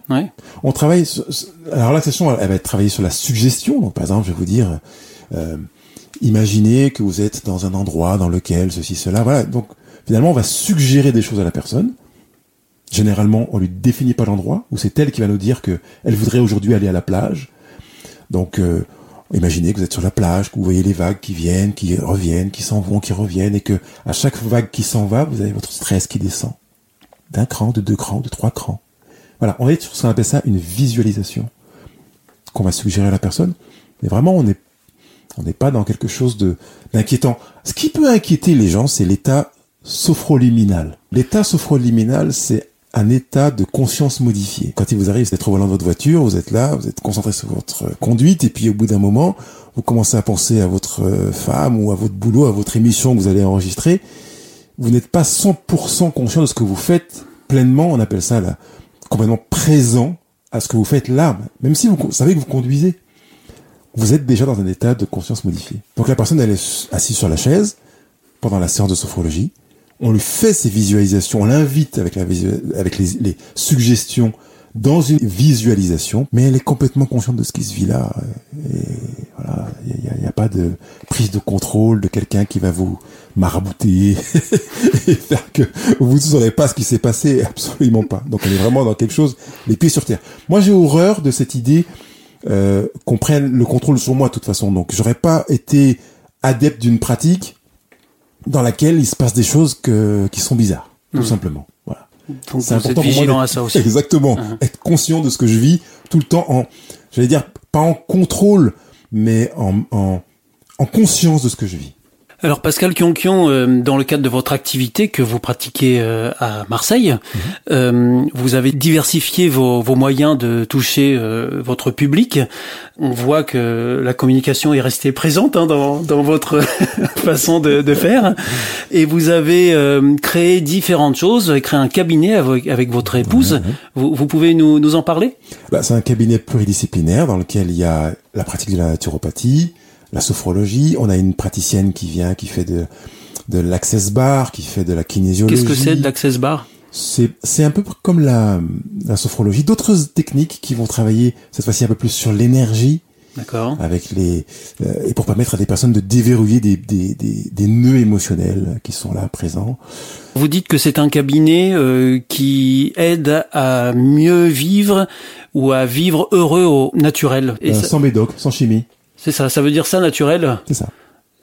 On travaille. Sur, la relaxation, elle va être travaillée sur la suggestion. Donc, par exemple, je vais vous dire, euh, imaginez que vous êtes dans un endroit dans lequel ceci, cela. Voilà. Donc, finalement, on va suggérer des choses à la personne. Généralement, on lui définit pas l'endroit, ou c'est elle qui va nous dire que elle voudrait aujourd'hui aller à la plage. Donc, euh, imaginez que vous êtes sur la plage, que vous voyez les vagues qui viennent, qui reviennent, qui s'en vont, qui reviennent, et que à chaque vague qui s'en va, vous avez votre stress qui descend d'un cran, de deux crans, de trois crans. Voilà, on est sur ce qu'on appelle ça une visualisation qu'on va suggérer à la personne. Mais vraiment, on n'est on n'est pas dans quelque chose de d'inquiétant. Ce qui peut inquiéter les gens, c'est l'état sophroliminal. L'état sophroliminal, c'est un état de conscience modifié. Quand il vous arrive d'être au volant de votre voiture, vous êtes là, vous êtes concentré sur votre conduite, et puis au bout d'un moment, vous commencez à penser à votre femme ou à votre boulot, à votre émission que vous allez enregistrer. Vous n'êtes pas 100% conscient de ce que vous faites pleinement. On appelle ça la complètement présent à ce que vous faites là, même si vous savez que vous conduisez. Vous êtes déjà dans un état de conscience modifié. Donc la personne, elle est assise sur la chaise pendant la séance de sophrologie. On lui fait ses visualisations, on l'invite avec, la avec les, les, suggestions dans une visualisation, mais elle est complètement consciente de ce qui se vit là. Et voilà, il n'y a, a, pas de prise de contrôle de quelqu'un qui va vous marabouter et faire que vous ne saurez pas ce qui s'est passé, absolument pas. Donc on est vraiment dans quelque chose, les pieds sur terre. Moi j'ai horreur de cette idée euh, qu'on prenne le contrôle sur moi de toute façon. Donc j'aurais pas été adepte d'une pratique dans laquelle il se passe des choses que, qui sont bizarres, tout mmh. simplement. Voilà. C'est important pour moi à ça aussi. Exactement. Mmh. Être conscient de ce que je vis tout le temps en, j'allais dire, pas en contrôle, mais en, en en conscience de ce que je vis. Alors Pascal Kionkion, euh, dans le cadre de votre activité que vous pratiquez euh, à Marseille, mhm. euh, vous avez diversifié vos, vos moyens de toucher votre public. On voit que la communication est restée présente hein, dans, dans, votre façon de, de, faire. Et vous avez créé différentes choses, créé un cabinet avec, avec votre épouse. Vous, vous, pouvez nous, nous en parler? Bah, C'est un cabinet pluridisciplinaire dans lequel il y a la pratique de la naturopathie, la sophrologie. On a une praticienne qui vient, qui fait de, de l'access bar, qui fait de la kinésiologie. Qu'est-ce que c'est de l'access bar? C'est, c'est un peu comme la, la sophrologie. D'autres techniques qui vont travailler cette fois-ci un peu plus sur l'énergie. D'accord. Avec les euh, et pour permettre à des personnes de déverrouiller des, des, des, des, nœuds émotionnels qui sont là présents. Vous dites que c'est un cabinet euh, qui aide à mieux vivre ou à vivre heureux au naturel. Et euh, Sans médoc, sans chimie. C'est ça, ça veut dire ça naturel C'est ça.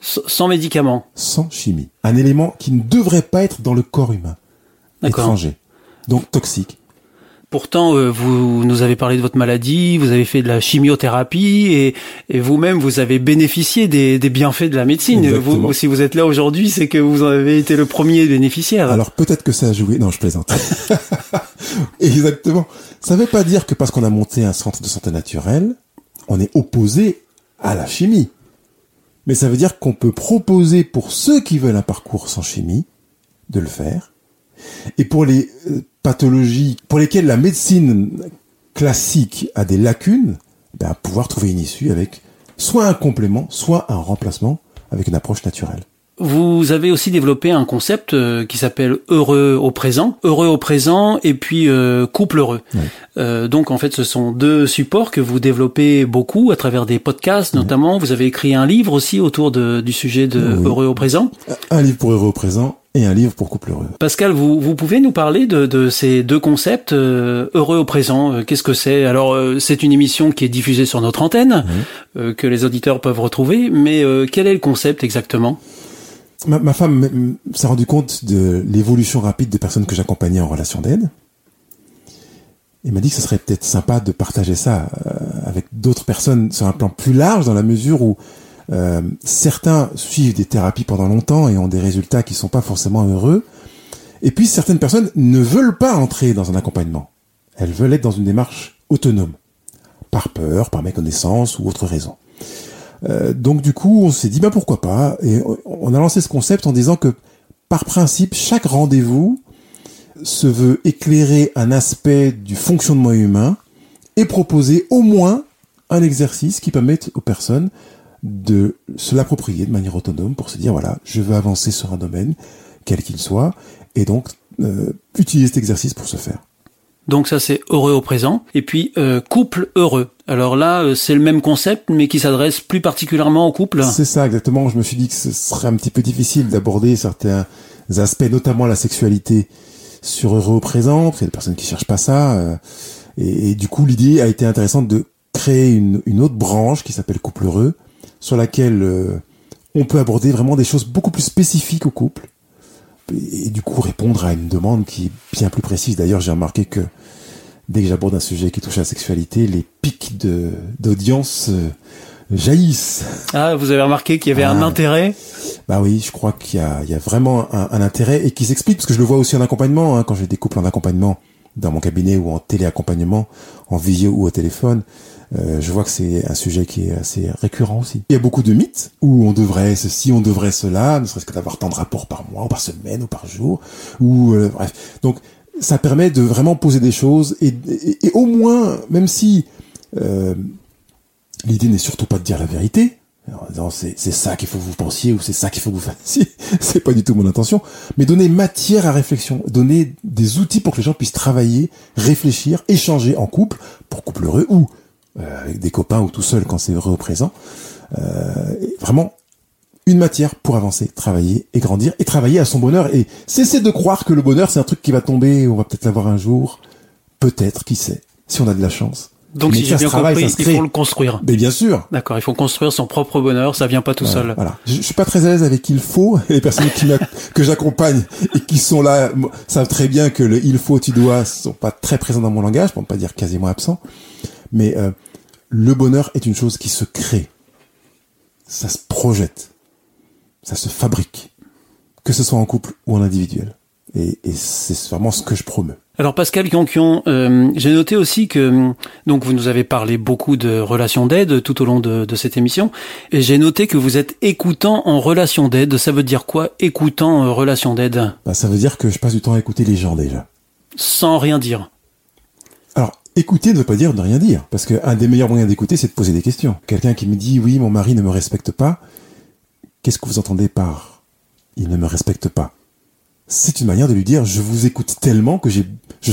sans médicaments Sans chimie. Un élément qui ne devrait pas être dans le corps humain. Étranger. Donc toxique. Pourtant, euh, vous nous avez parlé de votre maladie, vous avez fait de la chimiothérapie et, et vous-même, vous avez bénéficié des, des, bienfaits de la médecine. Vous, si vous êtes là aujourd'hui, c'est que vous en avez été le premier bénéficiaire. Alors peut-être que ça a joué. Non, je plaisante. Exactement. Ça ne veut pas dire que parce qu'on a monté un centre de santé naturelle, on est opposé à la chimie. Mais ça veut dire qu'on peut proposer pour ceux qui veulent un parcours sans chimie de le faire. Et pour les euh, pathologies pour lesquelles la médecine classique a des lacunes, ben, pouvoir trouver une issue avec soit un complément, soit un remplacement avec une approche naturelle. Vous avez aussi développé un concept euh, qui s'appelle heureux au présent, heureux au présent et puis euh, couple heureux. Euh, donc en fait, ce sont deux supports que vous développez beaucoup à travers des podcasts, notamment. Vous avez écrit un livre aussi autour de, du sujet de heureux au présent. Un livre pour heureux au présent et un livre pour couple heureux. Pascal, vous, vous pouvez nous parler de, de ces deux concepts heureux au présent. Qu'est-ce que c'est? Alors c'est une émission qui est diffusée sur notre antenne, que les auditeurs peuvent retrouver. Mais quel est le concept exactement? Ma, femme s'est rendu compte de l'évolution rapide des personnes que j'accompagnais en relation d'aide. Et m'a dit que ce serait peut-être sympa de partager ça euh, avec d'autres personnes sur un plan plus large, dans la mesure où euh, certains suivent des thérapies pendant longtemps et ont des résultats qui sont pas forcément heureux. Et puis certaines personnes ne veulent pas entrer dans un accompagnement. Elles veulent être dans une démarche autonome, par peur, par méconnaissance ou autre raison. Euh, donc du coup, on s'est dit bah pourquoi pas? Et on a lancé ce concept en disant que par principe, chaque rendez-vous se veut éclairer un aspect du fonctionnement humain et proposer au moins un exercice qui permette aux personnes de se l'approprier de manière autonome pour se dire voilà, je veux avancer sur un domaine quel qu'il soit et donc euh, utiliser cet exercice pour se faire. Donc ça c'est heureux au présent. Et puis euh, couple heureux. Alors là euh, c'est le même concept mais qui s'adresse plus particulièrement au couple. C'est ça exactement. Je me suis dit que ce serait un petit peu difficile d'aborder certains aspects, notamment la sexualité, sur heureux au présent. Qu'il y a des personnes qui cherchent pas ça. Euh, et, du coup l'idée a été intéressante de créer une, une autre branche qui s'appelle couple heureux, sur laquelle on peut aborder vraiment des choses beaucoup plus spécifiques au couple et du coup répondre à une demande qui est bien plus précise. D'ailleurs, j'ai remarqué que dès que j'aborde un sujet qui touche à la sexualité, les pics de d'audience euh, jaillissent. Ah, vous avez remarqué qu'il y avait un ah. intérêt? Bah oui, je crois qu'il y a, il y a vraiment un, intérêt et qui s'explique parce que je le vois aussi en accompagnement, hein, quand j'ai des couples en accompagnement dans mon cabinet ou en téléaccompagnement, en visio ou au téléphone. Euh, je vois que c'est un sujet qui est assez récurrent aussi. Il y a beaucoup de mythes où on devrait ceci, on devrait cela, ne serait-ce que d'avoir tant de rapports par mois, ou par semaine, ou par jour, ou euh, bref. Donc ça permet de vraiment poser des choses et, et, au moins, même si euh, l'idée n'est surtout pas de dire la vérité, c'est ça qu'il faut que vous pensiez ou c'est ça qu'il faut que vous fassiez. c'est pas du tout mon intention. Mais donner matière à réflexion, donner des outils pour que les gens puissent travailler, réfléchir, échanger en couple, pour couple heureux ou avec des copains ou tout seul quand c'est heureux au présent. Euh, vraiment une matière pour avancer, travailler et grandir et travailler à son bonheur et cesser de croire que le bonheur c'est un truc qui va tomber, on va peut-être l'avoir un jour, peut-être, qui sait, si on a de la chance. Donc si j'ai bien compris, il faut le construire. Mais bien sûr. D'accord, il faut construire son propre bonheur, ça vient pas tout seul. Voilà. Je, je, suis pas très à l'aise avec il faut. les personnes qui que j'accompagne et qui sont là savent très bien que le il faut, tu dois sont pas très présents dans mon langage, pour ne pas dire quasiment absents. Mais euh, le bonheur est une chose qui se crée. ça se projette, ça se fabrique, que ce soit en couple ou en individuel. Et, et c'est vraiment ce que je promeux. Alors Pascal Kionkion, euh, j'ai noté aussi que donc vous nous avez parlé beaucoup de relations d'aide tout au long de, de cette émission, et j'ai noté que vous êtes écoutant en relation d'aide. Ça veut dire quoi, écoutant en relation d'aide? Bah, ça veut dire que je passe du temps à écouter les gens déjà. Sans rien dire. Écouter ne veut pas dire ne rien dire, parce qu'un des meilleurs moyens d'écouter, c'est de poser des questions. Quelqu'un qui me dit oui, mon mari ne me respecte pas, qu'est-ce que vous entendez par il ne me respecte pas C'est une manière de lui dire je vous écoute tellement que je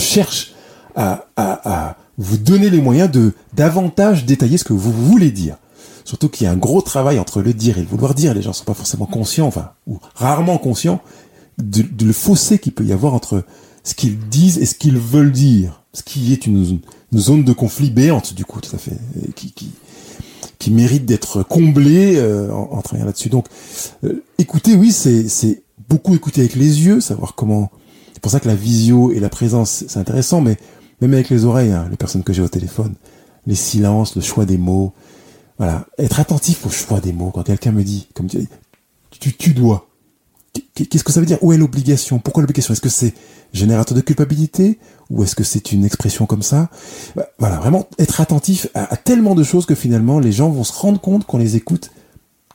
cherche à, vous donner les moyens de davantage détailler ce que vous voulez dire. Surtout qu'il y a un gros travail entre le dire et le vouloir dire. Les gens sont pas forcément conscients, enfin, ou rarement conscients de, fossé qu'il peut y avoir entre ce qu'ils disent et ce qu'ils veulent dire. Ce qui est une, une zone de conflit béante, du coup, tout à fait, qui, qui, qui mérite d'être comblée euh, en, en travaillant là-dessus. Donc, euh, écouter, oui, c'est, c'est beaucoup écouter avec les yeux, savoir comment. C'est pour ça que la visio et la présence, c'est intéressant, mais même avec les oreilles, hein, les personnes que j'ai au téléphone, les silences, le choix des mots, voilà, être attentif au choix des mots. Quand quelqu'un me dit, comme tu tu, tu dois. Qu'est-ce que ça veut dire? Où est l'obligation? Pourquoi l'obligation? Est-ce que c'est générateur de culpabilité? Ou est-ce que c'est une expression comme ça? Bah, Voilà, vraiment être attentif à, à tellement de choses que finalement les gens vont se rendre compte qu'on les écoute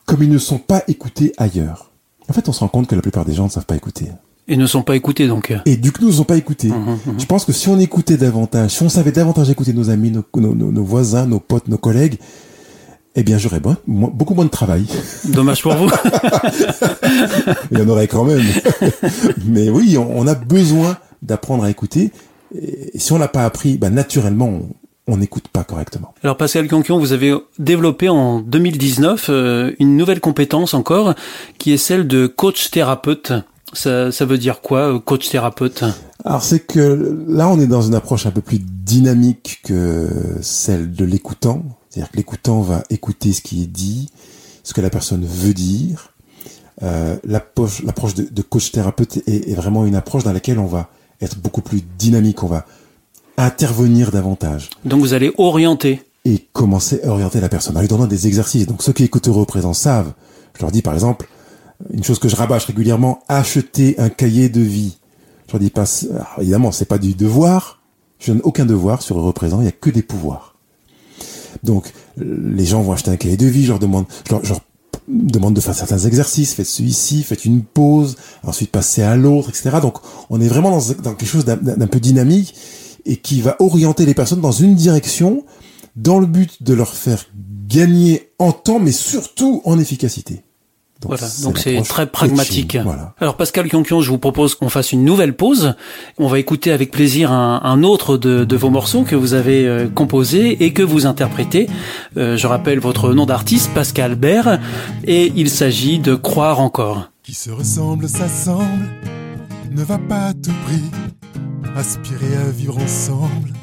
comme ils ne sont pas écoutés ailleurs. En fait, on se rend compte que la plupart des gens ne savent pas écouter. Et ne sont pas écoutés donc. Et du coup, nous ne sont pas écoutés. Mhm, mhm. Je pense que si on écoutait davantage, si on savait davantage écouter nos amis, nos- nos voisins, nos potes, nos collègues, eh bien, j'aurais beaucoup moins de travail. Dommage pour vous. Il y en aurait quand même. Mais oui, on, a besoin d'apprendre à écouter. Et si on l'a pas appris, bah, naturellement, on- on n'écoute pas correctement. Alors Pascal Kionkion, vous avez développé en 2019 euh, une nouvelle compétence encore, qui est celle de coach thérapeute. Ça, ça veut dire quoi, euh, coach thérapeute? Alors c'est que là, on est dans une approche un peu plus dynamique que celle de l'écoutant. C'est-à-dire que l'écoutant va écouter ce qui est dit, ce que la personne veut dire. Euh, l'approche, l'approche de, de coach thérapeute est, est vraiment une approche dans laquelle on va être beaucoup plus dynamique, on va intervenir davantage Donc vous allez orienter. et commencer à orienter la personne en lui donnant des exercices. Donc ceux qui écoutent Heureux présent savent. Je leur dis par exemple, une chose que je rabâche régulièrement, acheter un cahier de vie. Je leur dis pas, alors, évidemment, c'est pas du devoir. Je donne aucun devoir sur Heureux présent, il y a que des pouvoirs. Donc les gens vont acheter un cahier de vie, je leur demande, je leur, demande de faire certains exercices, faites celui-ci, faites une pause, ensuite passez à l'autre, etc. Donc on est vraiment dans, quelque chose d'un peu dynamique et qui va orienter les personnes dans une direction dans le but de leur faire gagner en temps, mais surtout en efficacité. Voilà, donc c'est très pragmatique. Voilà. Alors Pascal Kionkion, je vous propose qu'on fasse une nouvelle pause. On va écouter avec plaisir un, un autre de, de vos morceaux que vous avez euh, composé et que vous interprétez. Euh, je rappelle votre nom d'artiste, Pascal Bert, et il s'agit de Croire encore. Qui se ressemble, s'assemble, ne va pas à tout prix aspirer à vivre ensemble.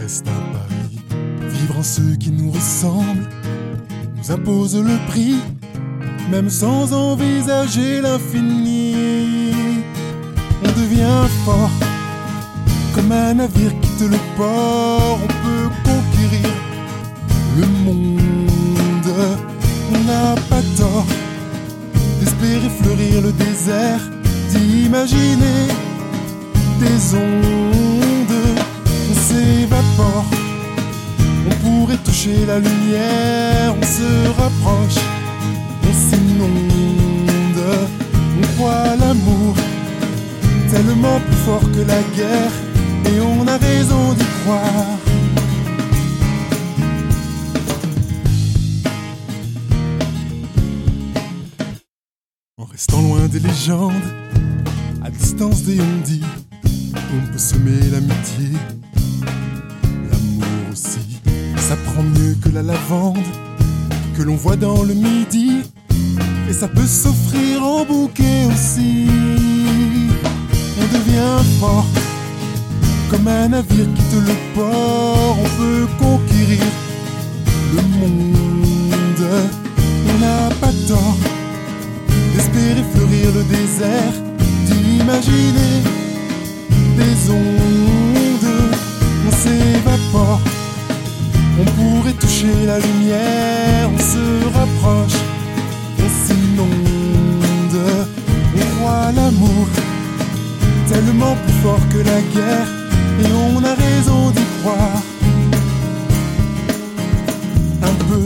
Reste un pari, vivre en ceux qui nous ressemblent, nous impose le prix, même sans envisager l'infini. On devient fort, comme un navire quitte le port, on peut conquérir le monde. On n'a pas tort d'espérer fleurir le désert, d'imaginer des ondes. On s'évapore, on pourrait toucher la lumière, on se rapproche, l'amour, tellement plus fort que la guerre, et on a raison d'y croire. En restant loin des légendes, à distance des on-dit, on peut semer l'amitié, l'amour aussi. Ça prend mieux que la lavande que l'on voit dans le midi, ça peut s'offrir en bouquet aussi. On devient fort, comme un navire quitte le port, on peut conquérir le monde. On n'a pas tort d'espérer fleurir le désert, d'imaginer des ondes. On s'évapore, on pourrait toucher la lumière, on se rapproche, on croit l'amour tellement plus fort que la guerre, et on a raison d'y croire. Un peu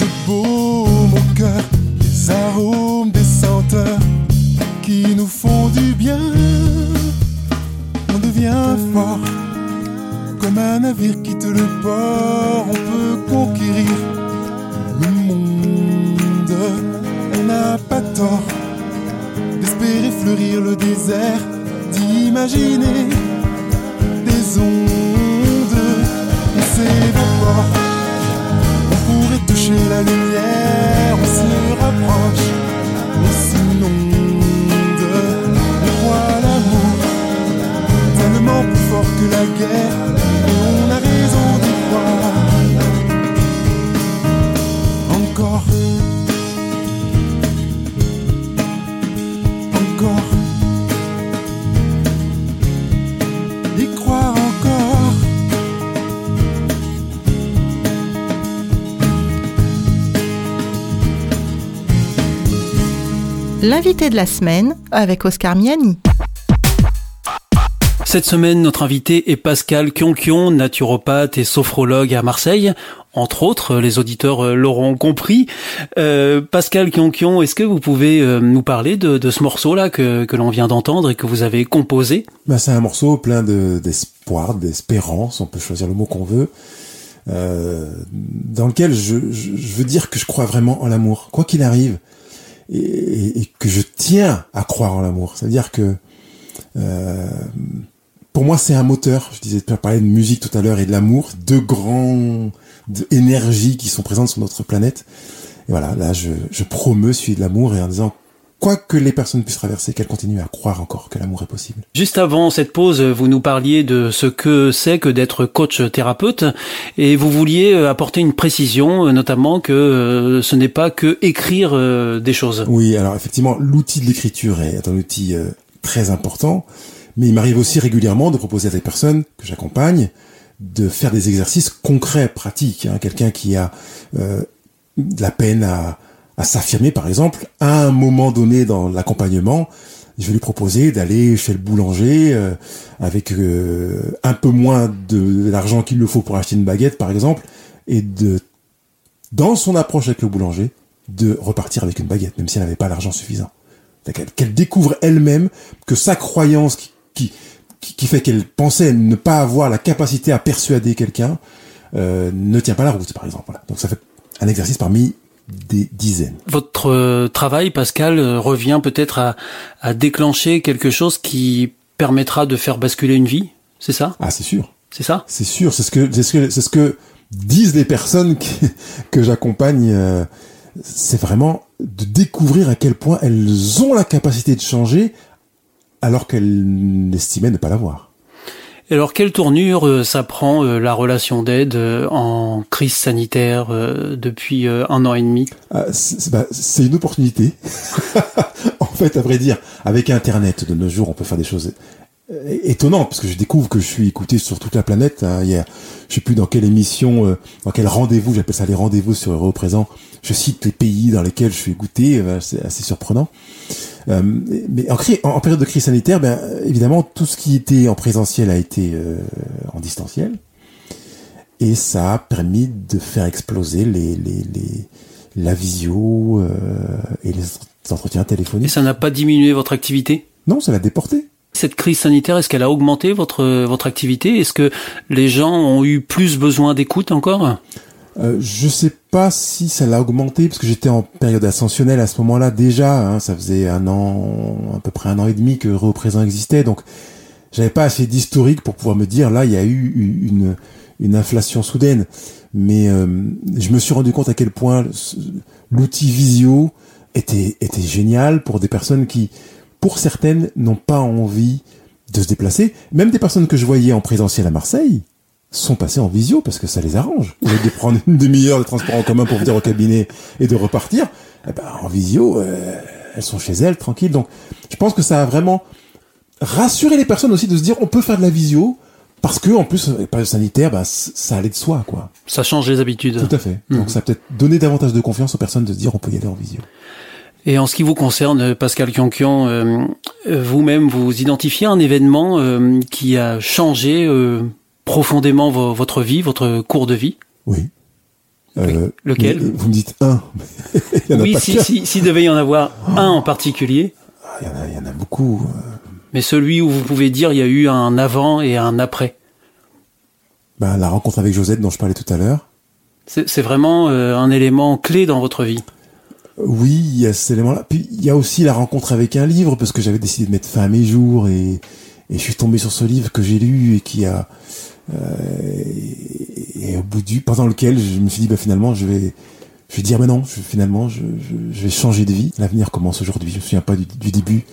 de beau, mon cœur, les arômes des senteurs qui nous font du bien. On devient fort, comme un navire quitte le port, on peut conquérir n'a pas tort d'espérer fleurir le désert, d'imaginer des ondes. On s'évapore, on pourrait toucher la lumière, on se rapproche, L'invité de la semaine avec Oscar Miani. Cette semaine, notre invité est Pascal Kionkion, naturopathe et sophrologue à Marseille. Entre autres, les auditeurs euh, l'auront compris. Euh, Pascal Kionkion, est-ce que vous pouvez euh, nous parler de, de ce morceau-là que, que l'on vient d'entendre et que vous avez composé? Ben, c'est un morceau plein de- d'espoir, d'espérance, on peut choisir le mot qu'on veut, euh, dans lequel je, je, je veux dire que je crois vraiment en l'amour, quoi qu'il arrive, et, et- et que je tiens à croire en l'amour. C'est-à-dire que euh, pour moi, c'est un moteur. Je disais, tu parlais de musique tout à l'heure et de l'amour, deux grands de- énergies qui sont présentes sur notre planète. Et voilà, là, je, je promeux celui de l'amour et en disant, quoi que les personnes puissent traverser, qu'elles continuent à croire encore que l'amour est possible. Juste avant cette pause, vous nous parliez de ce que c'est que d'être coach thérapeute et vous vouliez euh, apporter une précision, euh, notamment que euh, ce n'est pas que écrire des choses. Oui, alors effectivement, l'outil de l'écriture est un outil très important, mais il m'arrive aussi régulièrement de proposer à des personnes que j'accompagne de faire des exercices concrets, pratiques. hein. Quelqu'un qui a de la peine à, à s'affirmer, par exemple, à un moment donné dans l'accompagnement, je vais lui proposer d'aller chez le boulanger euh, avec euh, un peu moins de l'argent qu'il le faut pour acheter une baguette, par exemple, et de, dans son approche avec le boulanger, de repartir avec une baguette, même si elle n'avait pas l'argent suffisant. Qu'elle découvre elle-même que sa croyance qui, qui, qui fait qu'elle pensait ne pas avoir la capacité à persuader quelqu'un euh, ne tient pas la route, par exemple. Voilà. Donc ça fait un exercice parmi des dizaines. Votre euh, travail, Pascal, euh, revient peut-être à, à déclencher quelque chose qui permettra de faire basculer une vie, c'est ça? Ah, c'est sûr. C'est ça? C'est sûr, c'est ce que c'est ce que c'est ce que disent les personnes qui- que j'accompagne. euh, c'est vraiment de découvrir à quel point elles ont la capacité de changer alors qu'elles n'estimaient ne pas l'avoir. Alors, quelle tournure euh, ça prend euh, la relation d'aide euh, en crise sanitaire depuis un an et demi? Ah, bah, c'est une opportunité. en fait, à vrai dire, avec Internet de nos jours, on peut faire des choses euh, étonnantes parce que je découvre que je suis écouté sur toute la planète. hein. A, je sais plus dans quelle émission, euh, dans quel rendez-vous, j'appelle ça les rendez-vous sur Euro Présent. Je cite les pays dans lesquels je suis écouté. euh, C'est assez surprenant. Euh, mais en, en- en période de crise sanitaire, ben, évidemment, tout ce qui était en présentiel a été euh, en distanciel. Et ça a permis de faire exploser les, les, les, la visio euh, et les entretiens Et téléphoniques. ça n'a pas diminué votre activité? Non, ça l'a déporté. Cette crise sanitaire, est-ce qu'elle a augmenté votre votre activité? Est-ce que les gens ont eu plus besoin d'écoute encore? Euh, je sais pas si ça l'a augmenté parce que j'étais en période ascensionnelle à ce moment-là déjà. hein, ça faisait un an, à peu près un an et demi que Représent existait, donc j'avais pas assez d'historique pour pouvoir me dire là il y a eu une une inflation soudaine. Mais euh, je me suis rendu compte à quel point l'outil visio était était génial pour des personnes qui, pour certaines, n'ont pas envie de se déplacer. Même des personnes que je voyais en présentiel à Marseille sont passées en visio parce que ça les arrange. Au lieu de prendre une demi-heure de transport en commun pour venir au cabinet et de repartir, eh ben, en visio, euh, elles sont chez elles, tranquilles. Donc, je pense que ça a vraiment rassuré les personnes aussi de se dire on peut faire de la visio parce que en plus, période sanitaire, bah, c- ça allait de soi, quoi. Ça change les habitudes. Tout à fait. Mhm. Donc ça a peut-être donné davantage de confiance aux personnes de se dire on peut y aller en visio. Et en ce qui vous concerne, euh, Pascal Kionkian, euh, euh, vous-même, vous identifiez un événement euh, qui a changé euh, profondément vo- votre vie, votre cours de vie? Oui. Lequel? mais Vous me dites un. mais il y en a Oui, pas si, si, s'il devait y en avoir un en particulier, Ah, Il y en a, il y en a beaucoup. mais celui où vous pouvez dire il y a eu un avant et un après. Ben, la rencontre avec Josette dont je parlais tout à l'heure. C'est c'est vraiment euh, un élément clé dans votre vie. Oui, il y a cet élément-là. Puis il y a aussi la rencontre avec un livre parce que j'avais décidé de mettre fin à mes jours et, et je suis tombé sur ce livre que j'ai lu et qui a euh, et, au bout du pendant lequel je me suis dit bah finalement je vais je vais dire mais non je, finalement je, je, je vais changer de vie. L'avenir commence aujourd'hui. Je me souviens pas du, du début.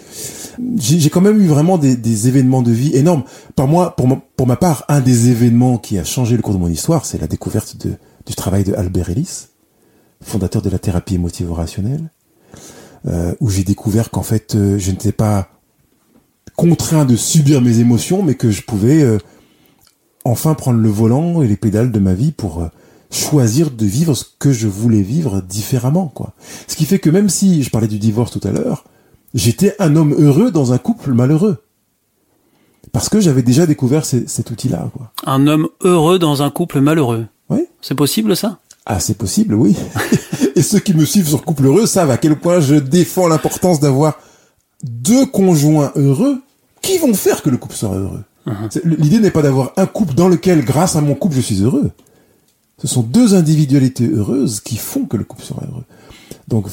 J'ai j'ai quand même eu vraiment des, des événements de vie énormes. Par moi, pour ma, pour ma part, un des événements qui a changé le cours de mon histoire, c'est la découverte de, du travail de Albert Ellis fondateur de la thérapie émotivo-rationnelle, euh, où j'ai découvert qu'en fait, euh, je n'étais pas contraint de subir mes émotions, mais que je pouvais euh, enfin prendre le volant et les pédales de ma vie pour choisir de vivre ce que je voulais vivre différemment, quoi. Ce qui fait que même si je parlais du divorce tout à l'heure, j'étais un homme heureux dans un couple malheureux. Parce que j'avais déjà découvert ces- cet outil-là, quoi. Un homme heureux dans un couple malheureux. Oui. C'est possible ça? Ah, c'est possible, oui. Et ceux qui me suivent sur Couple Heureux savent à quel point je défends l'importance d'avoir deux conjoints heureux qui vont faire que le couple sera heureux. C'est- L'idée n'est pas d'avoir un couple dans lequel, grâce à mon couple, je suis heureux. Ce sont deux individualités heureuses qui font que le couple sera heureux. Donc,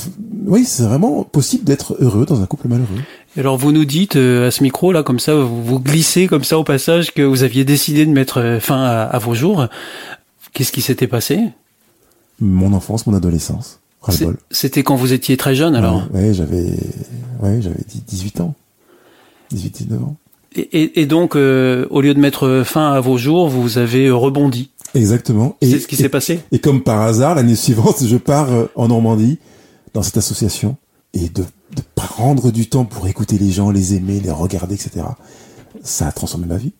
oui, c'est vraiment possible d'être heureux dans un couple malheureux. Et Alors vous nous dites euh, à ce micro là comme ça, vous, vous glissez comme ça au passage que vous aviez décidé de mettre euh, fin à, à vos jours. Qu'est-ce qui s'était passé? Mon enfance, mon adolescence. C'était quand vous étiez très jeune alors? Ouais, j'avais, ouais, j'avais 18 ans. 18, 19 ans. Et, et- et donc euh, au lieu de mettre fin à vos jours, vous avez euh, rebondi. Exactement. Et, C'est ce qui s'est passé? Et comme par hasard, l'année suivante, je pars euh, en Normandie, dans cette association, et de, de prendre du temps pour écouter les gens, les aimer, les regarder, etc. Ça a transformé ma vie.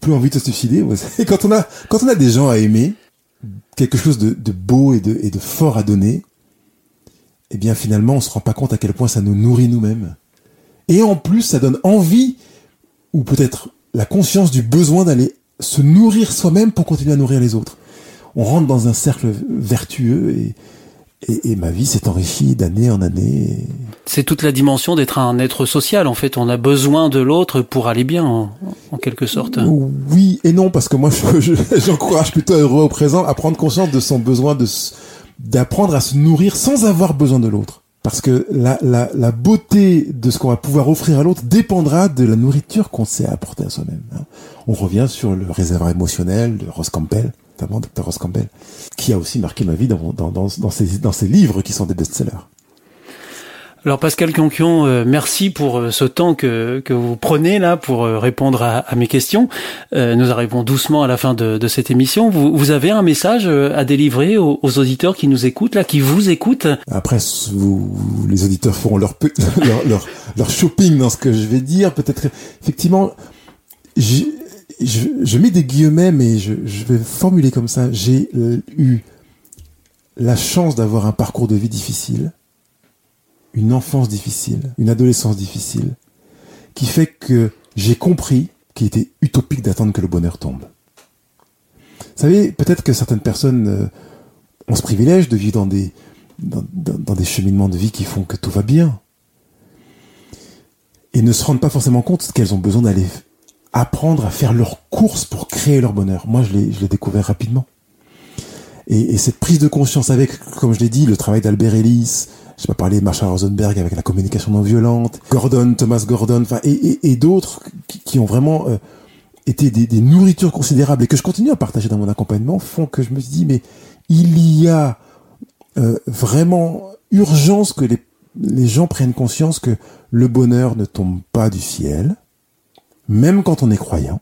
Plus envie de se suicider. Et quand on a, quand on a des gens à aimer, quelque chose de, beau et de, et de fort à donner, eh bien finalement, on se rend pas compte à quel point ça nous nourrit nous-mêmes. Et en plus, ça donne envie, ou peut-être la conscience du besoin d'aller se nourrir soi-même pour continuer à nourrir les autres. On rentre dans un cercle vertueux et, et, et ma vie s'est enrichie d'année en année. C'est toute la dimension d'être un être social. En fait, on a besoin de l'autre pour aller bien, en, en quelque sorte. Oui et non, parce que moi, je- je- j'encourage plutôt heureux au présent à prendre conscience de son besoin de d'apprendre à se nourrir sans avoir besoin de l'autre. Parce que la, la, la beauté de ce qu'on va pouvoir offrir à l'autre dépendra de la nourriture qu'on sait apporter à soi-même. hein. On revient sur le réservoir émotionnel de Ross Campbell, notamment Dr. Ross Campbell, qui a aussi marqué ma vie dans, dans, dans, dans, ses, dans ses livres qui sont des best-sellers. Alors Pascal Conquion, euh, merci pour euh, ce temps que, que vous prenez là pour euh, répondre à, à mes questions. Nous arrivons doucement à la fin de, de cette émission. Vous, vous avez un message à délivrer aux, aux auditeurs qui nous écoutent là, qui vous écoutent? Après, vous, les auditeurs feront leur, leur, leur, leur shopping dans ce que je vais dire. Peut-être, effectivement, je, mets des guillemets, mais je, vais formuler comme ça. J'ai eu la chance d'avoir un parcours de vie difficile, une enfance difficile, une adolescence difficile, qui fait que j'ai compris qu'il était utopique d'attendre que le bonheur tombe. Vous savez, peut-être que certaines personnes euh, ont ce privilège de vivre dans des, des cheminements de vie qui font que tout va bien. Et ne se rendent pas forcément compte qu'elles ont besoin d'aller apprendre à faire leurs courses pour créer leur bonheur. Moi, je l'ai, je découvert rapidement. Et, et cette prise de conscience avec, comme je l'ai dit, le travail d'Albert Ellis, j'ai pas parlé de Marshall Rosenberg avec la communication non violente, Gordon, Thomas Gordon, enfin, et, et, et d'autres qui, qui ont vraiment euh, été des, des nourritures considérables et que je continue à partager dans mon accompagnement font que je me dis, mais il y a euh, vraiment urgence que les, les gens prennent conscience que le bonheur ne tombe pas du ciel, même quand on est croyant,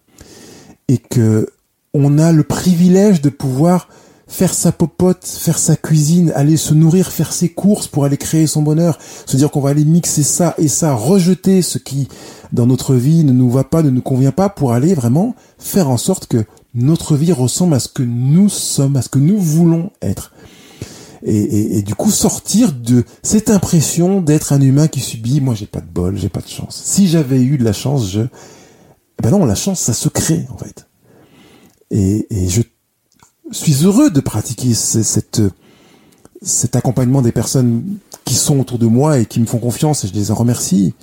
et que on a le privilège de pouvoir faire sa popote, faire sa cuisine, aller se nourrir, faire ses courses pour aller créer son bonheur, se dire qu'on va aller mixer ça et ça, rejeter ce qui dans notre vie ne nous va pas, ne nous convient pas pour aller vraiment faire en sorte que notre vie ressemble à ce que nous sommes, à ce que nous voulons être. Et, et, du coup sortir de cette impression d'être un humain qui subit moi j'ai pas de bol j'ai pas de chance si j'avais eu de la chance je ben non la chance ça se crée en fait et, je suis heureux de pratiquer cet accompagnement des personnes qui sont autour de moi et qui me font confiance et je les en remercie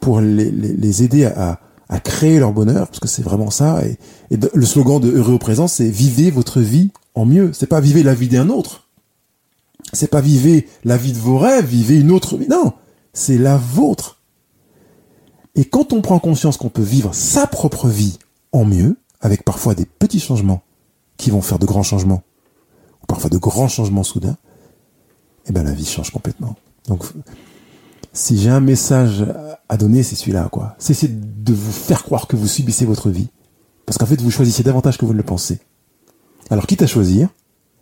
pour les, aider à, créer leur bonheur parce que c'est vraiment ça et, et le slogan de heureux au présent c'est vivez votre vie en mieux c'est pas vivez la vie d'un autre c'est pas vivez la vie de vos rêves, vivez une autre vie. Non, c'est la vôtre. Et quand on prend conscience qu'on peut vivre sa propre vie en mieux, avec parfois des petits changements qui vont faire de grands changements, ou parfois de grands changements soudains, eh ben la vie change complètement. Donc, si j'ai un message à donner, c'est celui-là, quoi. Cessez de vous faire croire que vous subissez votre vie, parce qu'en fait, vous choisissez davantage que vous ne le pensez. Alors, quitte à choisir,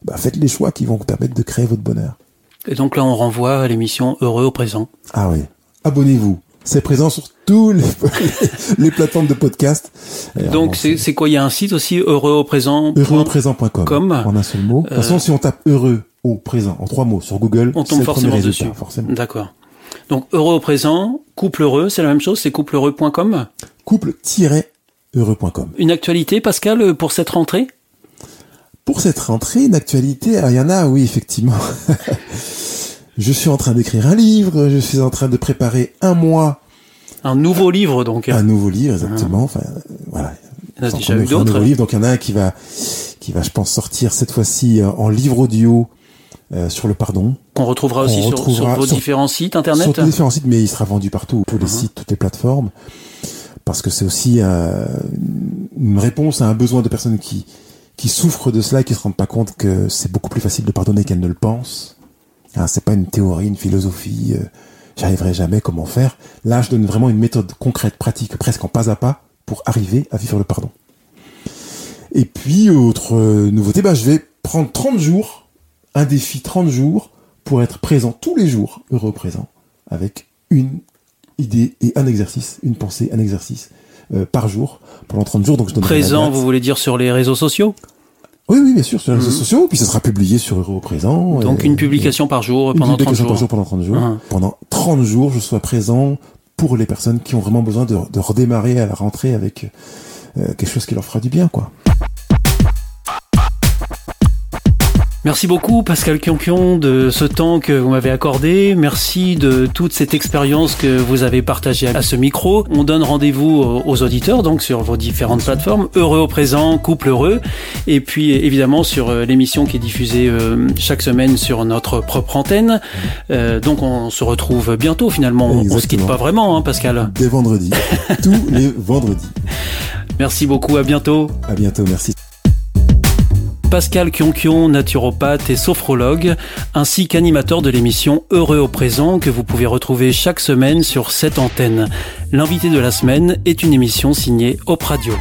bah, faites les choix qui vont vous permettre de créer votre bonheur. Et donc là, on renvoie à l'émission Heureux au présent. Ah oui. Abonnez-vous. C'est présent sur tous les, les plateformes de podcast. donc c'est quoi? Il y a un site aussi heureux au présent. Heureux au présent.com. En un seul mot. De toute façon, si on tape heureux au présent en trois mots sur Google, on tombe forcément dessus. Forcément. D'accord. Donc heureux au présent, couple heureux, c'est la même chose, c'est coupleheureux.com. Couple-heureux.com. Une actualité, Pascal, pour cette rentrée? Pour cette rentrée, une actualité, il y en a, oui, effectivement. je suis en train d'écrire un livre, je suis en train de préparer un mois. Un nouveau livre, donc. Un nouveau livre, exactement. Enfin, voilà. Il y en a déjà eu d'autres. Donc il y en a un qui va, qui va, je pense, sortir cette fois-ci euh, en livre audio euh, sur le pardon. Qu'on retrouvera aussi sur, vos différents sites internet. Sur tous différents sites, mais il sera vendu partout, tous les uh-huh. sites, toutes les plateformes, parce que c'est aussi euh, une réponse à un besoin de personnes qui qui souffrent de cela et qui se rendent pas compte que c'est beaucoup plus facile de pardonner qu'elles ne le pensent. Hein, c'est pas une théorie, une philosophie. Euh, J'arriverai jamais comment faire. Là, je donne vraiment une méthode concrète, pratique, presque en pas à pas, pour arriver à vivre le pardon. Et puis, autre euh, nouveauté, bah, je vais prendre 30 jours, un défi 30 jours, pour être présent tous les jours, heureux présent, avec une idée et un exercice, une pensée, un exercice euh, par jour pendant 30 jours. Donc je Présent, vous voulez dire sur les réseaux sociaux? Oui, oui, bien sûr, sur les réseaux mhm. sociaux, puis ça sera publié sur Euro présent. Donc une publication par jour pendant 30 jours. par jour pendant 30 jours. Pendant 30 jours, je sois présent pour les personnes qui ont vraiment besoin de, de redémarrer à la rentrée avec euh, quelque chose qui leur fera du bien, quoi. Merci beaucoup Pascal Kionkion de ce temps que vous m'avez accordé. Merci de toute cette expérience que vous avez partagée à ce micro. On donne rendez-vous aux auditeurs donc sur vos différentes plateformes. Heureux au présent, couple heureux. Et puis évidemment sur euh, l'émission qui est diffusée euh, chaque semaine sur notre propre antenne. Euh, donc on se retrouve bientôt finalement. On, on se quitte pas vraiment hein, Pascal. Dès vendredi. Tous les vendredis. Merci beaucoup, à bientôt. À bientôt, merci. Pascal Kionkion, naturopathe et sophrologue, ainsi qu'animateur de l'émission Heureux au présent que vous pouvez retrouver chaque semaine sur cette antenne. L'invité de la semaine est une émission signée Op Radio.